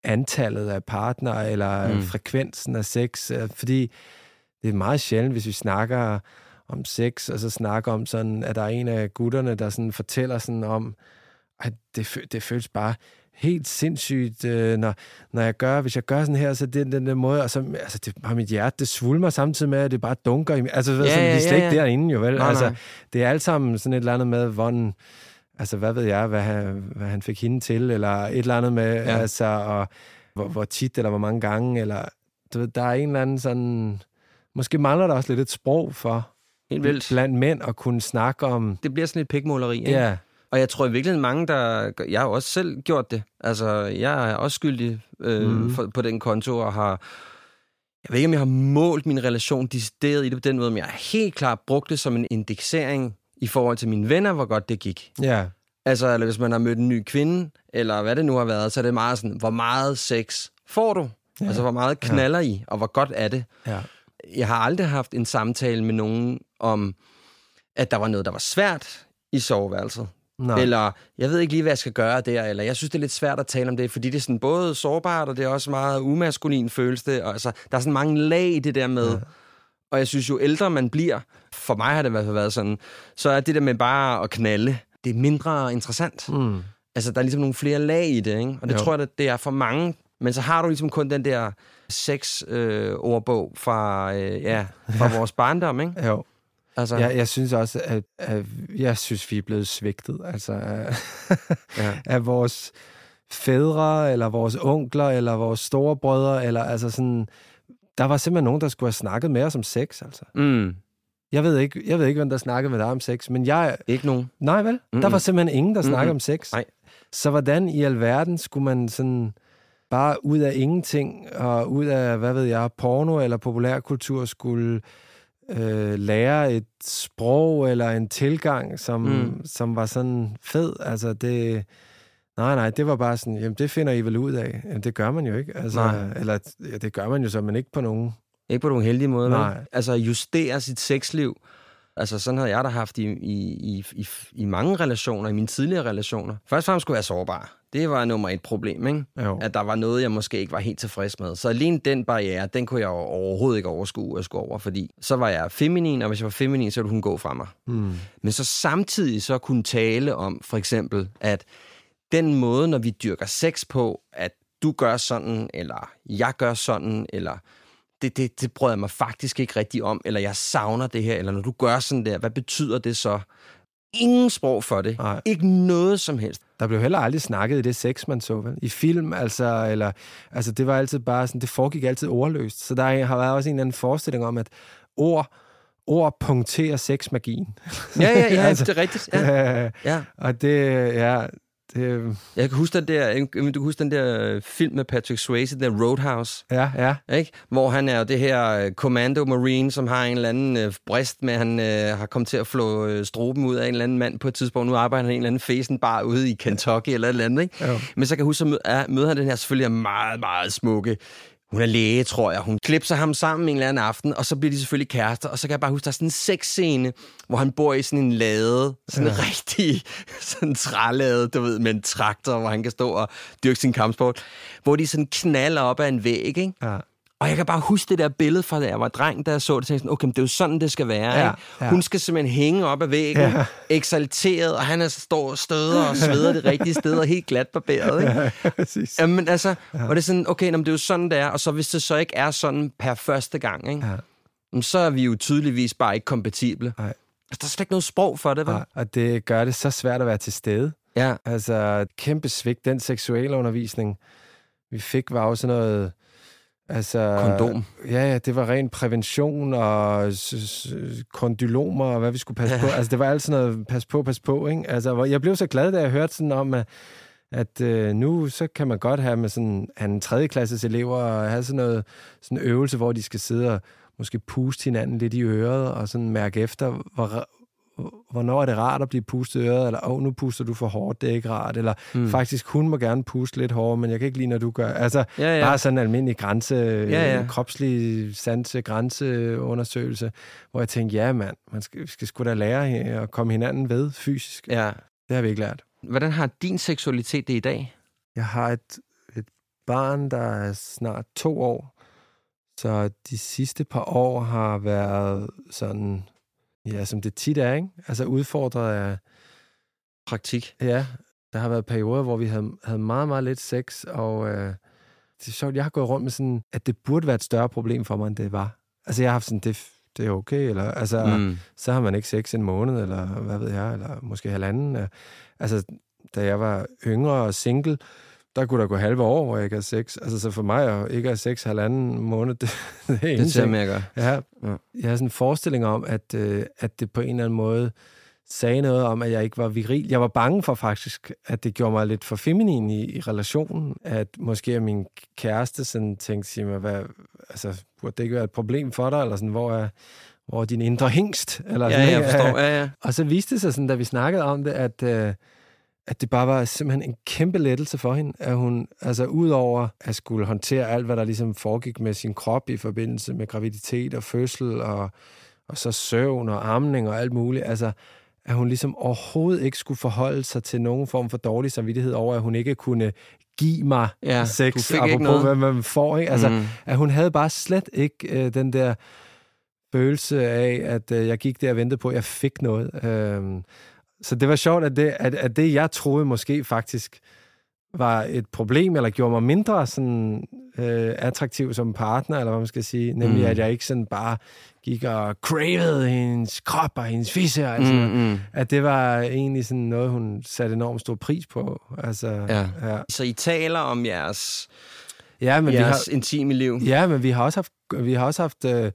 antallet af partnere, eller Mm. frekvensen af sex, øh, fordi det er meget sjældent, hvis vi snakker om sex, og så snakker om sådan, at der er en af gutterne, der sådan fortæller sådan om, at det, det føles bare helt sindssygt, øh, når, når jeg gør, hvis jeg gør sådan her, så det er den der måde, og så, altså, det, bare mit hjerte, det svulmer samtidig med, at det bare dunker i. Altså, ja, sådan, ja, vi er slet ja, ikke ja. derinde jo, vel? Nej, altså, nej. det er alt sammen sådan et eller andet med, hvordan, altså, hvad ved jeg, hvad han, hvad han fik hende til, eller et eller andet med, ja. altså, og hvor, hvor tit, eller hvor mange gange, eller, du ved, der er en eller anden sådan, måske mangler der også lidt et sprog for, Helt vildt. blandt mænd at kunne snakke om, Det bliver sådan et pikmåleri, ikke? ja, Og jeg tror i virkeligheden mange, der... Jeg har også selv gjort det. Altså, jeg er også skyldig øh, mm. for, på den konto, og har... Jeg ved ikke, om jeg har målt min relation decideret i det på den måde, men jeg har helt klart brugt det som en indeksering i forhold til mine venner, hvor godt det gik. Ja. Altså, eller hvis man har mødt en ny kvinde, eller hvad det nu har været, så er det meget sådan, hvor meget sex får du? Ja. Altså, hvor meget knaller ja. I, og hvor godt er det? Ja. Jeg har aldrig haft en samtale med nogen om, at der var noget, der var svært i soveværelset. Nej. Eller, jeg ved ikke lige, hvad jeg skal gøre der, eller jeg synes, det er lidt svært at tale om det, fordi det er sådan både sårbart, og det er også meget umaskulin følelse det. Og altså, der er sådan mange lag i det der med, ja. og jeg synes, jo ældre man bliver, for mig har det i hvert fald været sådan, så er det der med bare at knalde, det er mindre interessant. Mm. Altså, der er ligesom nogle flere lag i det, ikke? Og det Jo. tror jeg, det er for mange. Men så har du ligesom kun den der sex-ordbog fra, øh, ja, fra vores barndom, ikke? Jo. Altså, Jeg, jeg synes også, at, at jeg synes, vi er blevet svigtet. Altså, af, Ja. af vores fædre, eller vores onkler, eller vores storebrødre, eller altså sådan... Der var simpelthen nogen, der skulle have snakket med os om sex, altså. mm, Jeg ved ikke, jeg ved ikke hvem der snakkede med dig om sex, men jeg... ikke nogen. Nej, vel? Mm-mm. Der var simpelthen ingen, der snakkede Mm-mm. om sex. Nej. Så hvordan i alverden skulle man sådan bare ud af ingenting, og ud af, hvad ved jeg, porno eller populærkultur, skulle øh, lære et sprog eller en tilgang, som, Mm. som var sådan fed. Altså det... Nej, nej, det var bare sådan, jamen det finder I vel ud af. Jamen, det gør man jo ikke. Altså, Nej. eller ja, det gør man jo så, men ikke på nogen. Ikke på nogen heldige måde? Nej. Altså, justere sit sexliv. Altså, sådan havde jeg da haft i, i, i, i, i mange relationer, i mine tidligere relationer. Først og fremmest skulle jeg være sårbar. Det var nummer et problem, ikke? Jo. At der var noget, jeg måske ikke var helt tilfreds med. Så alene den barriere, den kunne jeg jo overhovedet ikke overskue at skulle over, fordi så var jeg feminin, og hvis jeg var feminin, så ville hun gå fra mig. Mm. Men så samtidig så kunne tale om, for eksempel, at den måde, når vi dyrker sex på, at du gør sådan, eller jeg gør sådan, eller det, det, det brød jeg mig faktisk ikke rigtig om, eller jeg savner det her, eller når du gør sådan der, hvad betyder det så? Ingen sprog for det. Nej. Ikke noget som helst. Der blev heller aldrig snakket i det sex, man så, vel? I film, altså, eller, altså, det var altid bare sådan, det foregik altid ordløst. Så der har været også en eller anden forestilling om, at ord, ord punkterer sexmagien. Ja, ja, ja, Altså, det er rigtigt. Ja. Ja. ja. og det, ja, det, Jeg kan huske den der, du kan huske den der film med Patrick Swayze, den der Roadhouse. ja, ja, Ikke? Hvor han er jo det her øh, Commando Marine, som har en eller anden øh, brist med, han øh, har kommet til at flå øh, stroben ud af en eller anden mand på et tidspunkt. Nu arbejder han i en eller anden fesen bare ude i Kentucky eller et eller andet. Ikke? Jo. Men så kan jeg huske, er, møder han den her selvfølgelig meget, meget smukke hun er læge, tror jeg. Hun klipser ham sammen en eller anden aften, og så bliver de selvfølgelig kærester. Og så kan jeg bare huske, der er sådan en sexscene, hvor han bor i sådan en lade, sådan en rigtig sådan trælade, du ved, med en traktor, hvor han kan stå og dyrke sin kampsport, hvor de sådan knaller op ad en væg, ikke? ja. Og jeg kan bare huske det der billede fra da jeg var dreng, da jeg så det, tænkte sådan, okay, men det er jo sådan, det skal være. Ja, ikke? ja. Hun skal simpelthen hænge op ad væggen, Ja. eksalteret, og han er står støder og sveder det rigtige sted, og helt glat barberet. Ikke? ja, præcis. Jamen altså, ja. og det er sådan, okay, nå, men det er jo sådan, det er, og så hvis det så ikke er sådan per første gang, ikke? Ja. Jamen, så er vi jo tydeligvis bare ikke kompatible. Nej. Altså, der er slet ikke noget sprog for det, vel? Og, og det gør det så svært at være til stede. Ja. Altså, et kæmpe svigt. Den seksuelle undervisning, vi fik, var jo sådan noget... Altså, Kondom. Ja, ja, det var ren prævention og kondylomer og hvad vi skulle passe på. Altså, det var alt sådan noget, pas på, pas på, ikke? Altså, jeg blev så glad, da jeg hørte sådan om, at, at øh, nu så kan man godt have med sådan en tredje klasses elever og have sådan noget sådan øvelse, hvor de skal sidde og måske puste hinanden lidt i øret og sådan mærke efter, hvor, hvornår er det rart at blive pustet i øret, eller åh, oh, nu puster du for hårdt, det er ikke rart, eller mm. faktisk, hun må gerne puste lidt hårdere, men jeg kan ikke lide, når du gør. Altså, Ja, ja. bare sådan en almindelig grænse, Ja, ja, kropslig sanse, grænseundersøgelse, hvor jeg tænkte, ja mand, man skal, skal sgu da lære at komme hinanden ved fysisk. Ja. Det har vi ikke lært. Hvordan har din seksualitet det i dag? Jeg har et, et barn, der er snart to år, så de sidste par år har været sådan, ja, som det tit er, ikke? Altså udfordret af, Praktik. Ja, der har været perioder, hvor vi havde, havde meget, meget lidt sex, og øh, det er sjovt, jeg har gået rundt med sådan, at det burde være et større problem for mig, end det var. Altså, jeg har haft sådan, det, det er okay, eller altså, mm. så har man ikke sex en måned, eller hvad ved jeg, eller måske halvanden. Øh, Altså, da jeg var yngre og single, der kunne der gå halve år, hvor jeg ikke havde sex. Altså, så for mig at ikke have sex halvanden måned, det, det er Det ser jeg gøre. Ja, Ja. jeg har sådan en forestilling om, at, øh, at det på en eller anden måde sagde noget om, at jeg ikke var viril. Jeg var bange for faktisk, at det gjorde mig lidt for feminin i, i relationen. At måske min kæreste sådan tænkte, sig mig, hvad, altså, burde det ikke være et problem for dig? Eller sådan, hvor er, hvor er din indre hængst? Eller Ja, sådan, jeg ikke? forstår. Ja, ja. Og så viste det sig sådan, da vi snakkede om det, at, øh, at det bare var simpelthen en kæmpe lettelse for hende, at hun, altså udover at skulle håndtere alt, hvad der ligesom foregik med sin krop i forbindelse med graviditet og fødsel, og, og så søvn og amning og alt muligt, altså at hun ligesom overhovedet ikke skulle forholde sig til nogen form for dårlig samvittighed over, at hun ikke kunne give mig Ja, sex, du fik ikke apropos noget. hvad man får. Ikke? Altså, Mm. at hun havde bare slet ikke øh, den der følelse af, at øh, jeg gik der og ventede på, at jeg fik noget. Øhm, så det var sjovt, at det, at, at det, jeg troede måske faktisk var et problem, eller gjorde mig mindre sådan, øh, attraktiv som partner, eller hvad man skal sige, nemlig Mm. at jeg ikke sådan bare gik og cravede hendes krop og hendes fisse, og altså, Mm, mm. at det var egentlig sådan noget, hun satte enormt stor pris på. Altså, Ja. ja. Så I taler om jeres, ja men vi har, jeres intime liv? Ja, men vi har også haft, vi har også haft øh,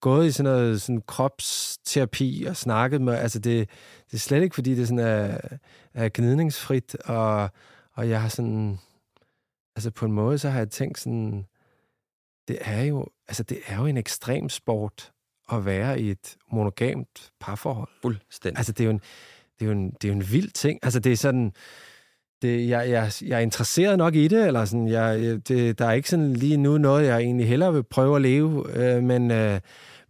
gået i sådan noget sådan kropsterapi og snakket med, altså det, det er slet ikke, fordi det sådan er, er gnidningsfrit, og, og jeg har sådan, altså på en måde, så har jeg tænkt sådan, det er jo, altså det er jo en ekstrem sport at være i et monogamt parforhold. Fuldstændig. Altså, det er jo en, det er jo en, det er jo en vild ting. Altså, det er sådan... Det, jeg, jeg, jeg er interesseret nok i det, eller sådan, jeg, det, der er ikke sådan lige nu noget, jeg egentlig hellere vil prøve at leve, øh, men, øh,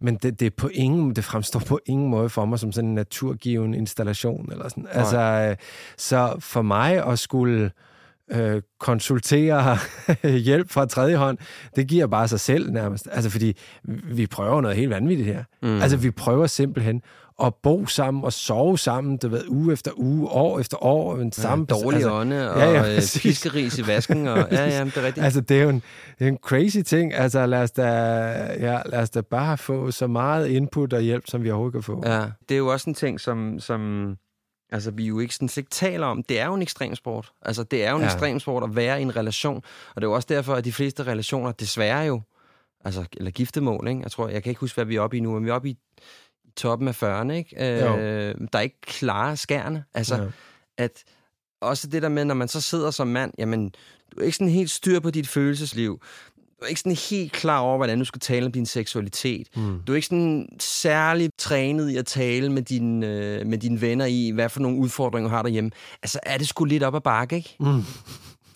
men det, det, er på ingen, det fremstår på ingen måde for mig som sådan en naturgiven installation. Eller sådan. Altså, øh, så for mig at skulle øh, konsultere hjælp fra tredje hånd, det giver bare sig selv nærmest. Altså, fordi vi prøver noget helt vanvittigt her. Mm. Altså, vi prøver simpelthen at bo sammen og sove sammen, du ved, uge efter uge, år efter år. Men samme, ja, dårlig altså, ånde og ja, ja, præcis. fiskeris i vasken. Og, ja, ja, det er rigtigt. Altså, det er jo en, det er en crazy ting. Altså, lad os, da, ja, lad os da bare få så meget input og hjælp, som vi overhovedet kan få. Ja, det er jo også en ting, som, som altså, vi jo ikke, sådan, ikke taler om. Det er jo en ekstremsport. Altså, det er jo en ja. ekstremsport at være i en relation. Og det er jo også derfor, at de fleste relationer desværre jo, altså, eller giftemål, ikke? Jeg tror, jeg kan ikke huske, hvad vi er oppe i nu, men vi er oppe i toppen af 40'erne, ikke? Jo. Øh, der er ikke klare skærne. Altså, Ja. ja. at også det der med, når man så sidder som mand, jamen, du er ikke sådan helt styr på dit følelsesliv. Du er ikke sådan helt klar over, hvordan du skal tale om din seksualitet. Mm. Du er ikke sådan særlig trænet i at tale med, din, øh, med dine venner i, hvad for nogle udfordringer du har derhjemme. Altså, er det sgu lidt op ad bakke, ikke? Mm.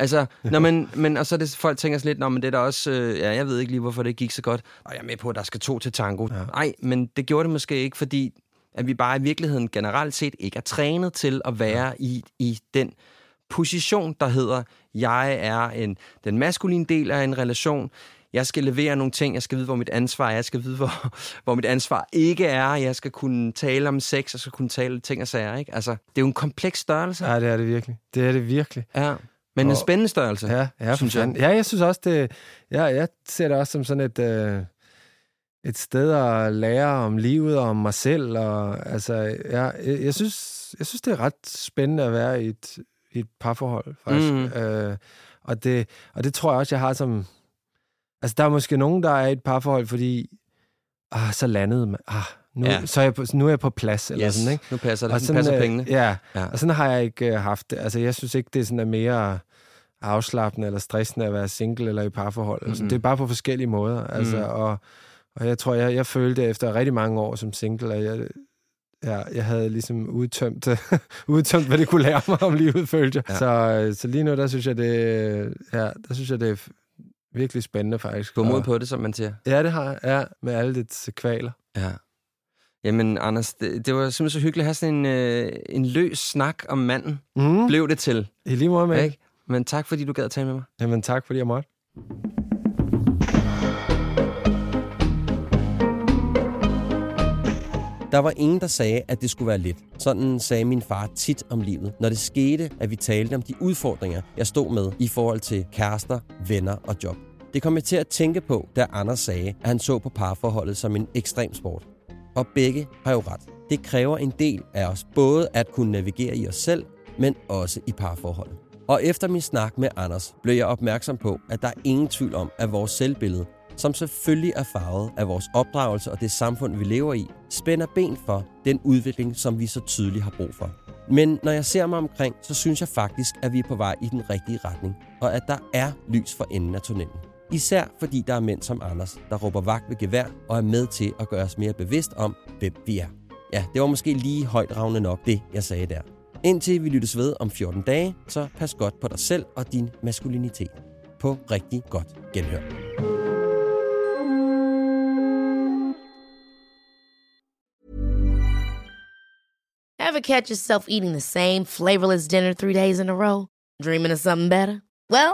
Altså, når man, men, og så er det, folk tænker sådan lidt, Nå, men det er da også, øh, ja, jeg ved ikke lige, hvorfor det gik så godt. Og jeg er med på, at der skal to til tango. Ja. Nej, men det gjorde det måske ikke, fordi at vi bare i virkeligheden generelt set ikke er trænet til at være ja. i, i den position, der hedder, jeg er en, den maskuline del af en relation, jeg skal levere nogle ting, jeg skal vide, hvor mit ansvar er, jeg skal vide, hvor, hvor mit ansvar ikke er, jeg skal kunne tale om sex, jeg skal kunne tale ting og sager, ikke? Altså, det er jo en kompleks størrelse. Ja, det er det virkelig. Det er det virkelig. Ja. Men en Og- spændende størrelse. Ja, ja, synes jeg. Ja, jeg synes også, det, ja, jeg ser det også som sådan et, øh, et sted at lære om livet og om mig selv. Og, altså, ja, jeg, jeg, synes, jeg synes, det er ret spændende at være i et, i et parforhold, faktisk. Mhm. Øh, og, det, og det tror jeg også, jeg har som... Altså, der er måske nogen, der er i et parforhold, fordi ah, så landede man. Ah, nu, Ja. så er jeg på, nu er jeg på plads, eller Yes, sådan, ikke? nu passer det. Og nu passer øh, pengene. Ja, Ja. og sådan har jeg ikke øh, haft det. Altså, jeg synes ikke, det er sådan er mere afslappende eller stressende at være single eller i parforhold. Altså, Mhm. det er bare på forskellige måder. Altså, Mhm. og, og jeg tror, jeg, jeg følte efter rigtig mange år som single, at jeg, ja, jeg havde ligesom udtømt, udtømt, hvad det kunne lære mig om livet, følte jeg. Ja. Så, øh, så lige nu, der synes jeg, det, ja, der synes jeg, det er virkelig spændende, faktisk. Gå mod på det, som man siger. Ja, det har jeg. Ja, med alle dets kvaler. Ja. Jamen, Anders, det, det var simpelthen så hyggeligt at have sådan en, øh, en løs snak om manden. Mm. Blev det til, I lige måde med. ikke? Men tak, fordi du gad at tale med mig. Jamen, tak fordi jeg måtte. Der var ingen, der sagde, at det skulle være let. Sådan sagde min far tit om livet, når det skete, at vi talte om de udfordringer, jeg stod med i forhold til kærester, venner og job. Det kom jeg til at tænke på, da Anders sagde, at han så på parforholdet som en ekstrem sport. Og begge har jo ret. Det kræver en del af os både at kunne navigere i os selv, men også i parforholdet. Og efter min snak med Anders, blev jeg opmærksom på, at der er ingen tvivl om, at vores selvbillede som selvfølgelig er farvet af vores opdragelse og det samfund, vi lever i, spænder ben for den udvikling, som vi så tydeligt har brug for. Men når jeg ser mig omkring, så synes jeg faktisk, at vi er på vej i den rigtige retning, og at der er lys for enden af tunnelen. Især fordi der er mænd som Anders, der råber vagt ved gevær og er med til at gøre os mere bevidst om, hvem vi er. Ja, det var måske lige højt nok, det jeg sagde der. Indtil vi lyttes ved om 14 dage, så pas godt på dig selv og din maskulinitet. På rigtig godt genhør. Ever catch yourself eating the same flavorless dinner three days in a row? Dreaming of something better? Well,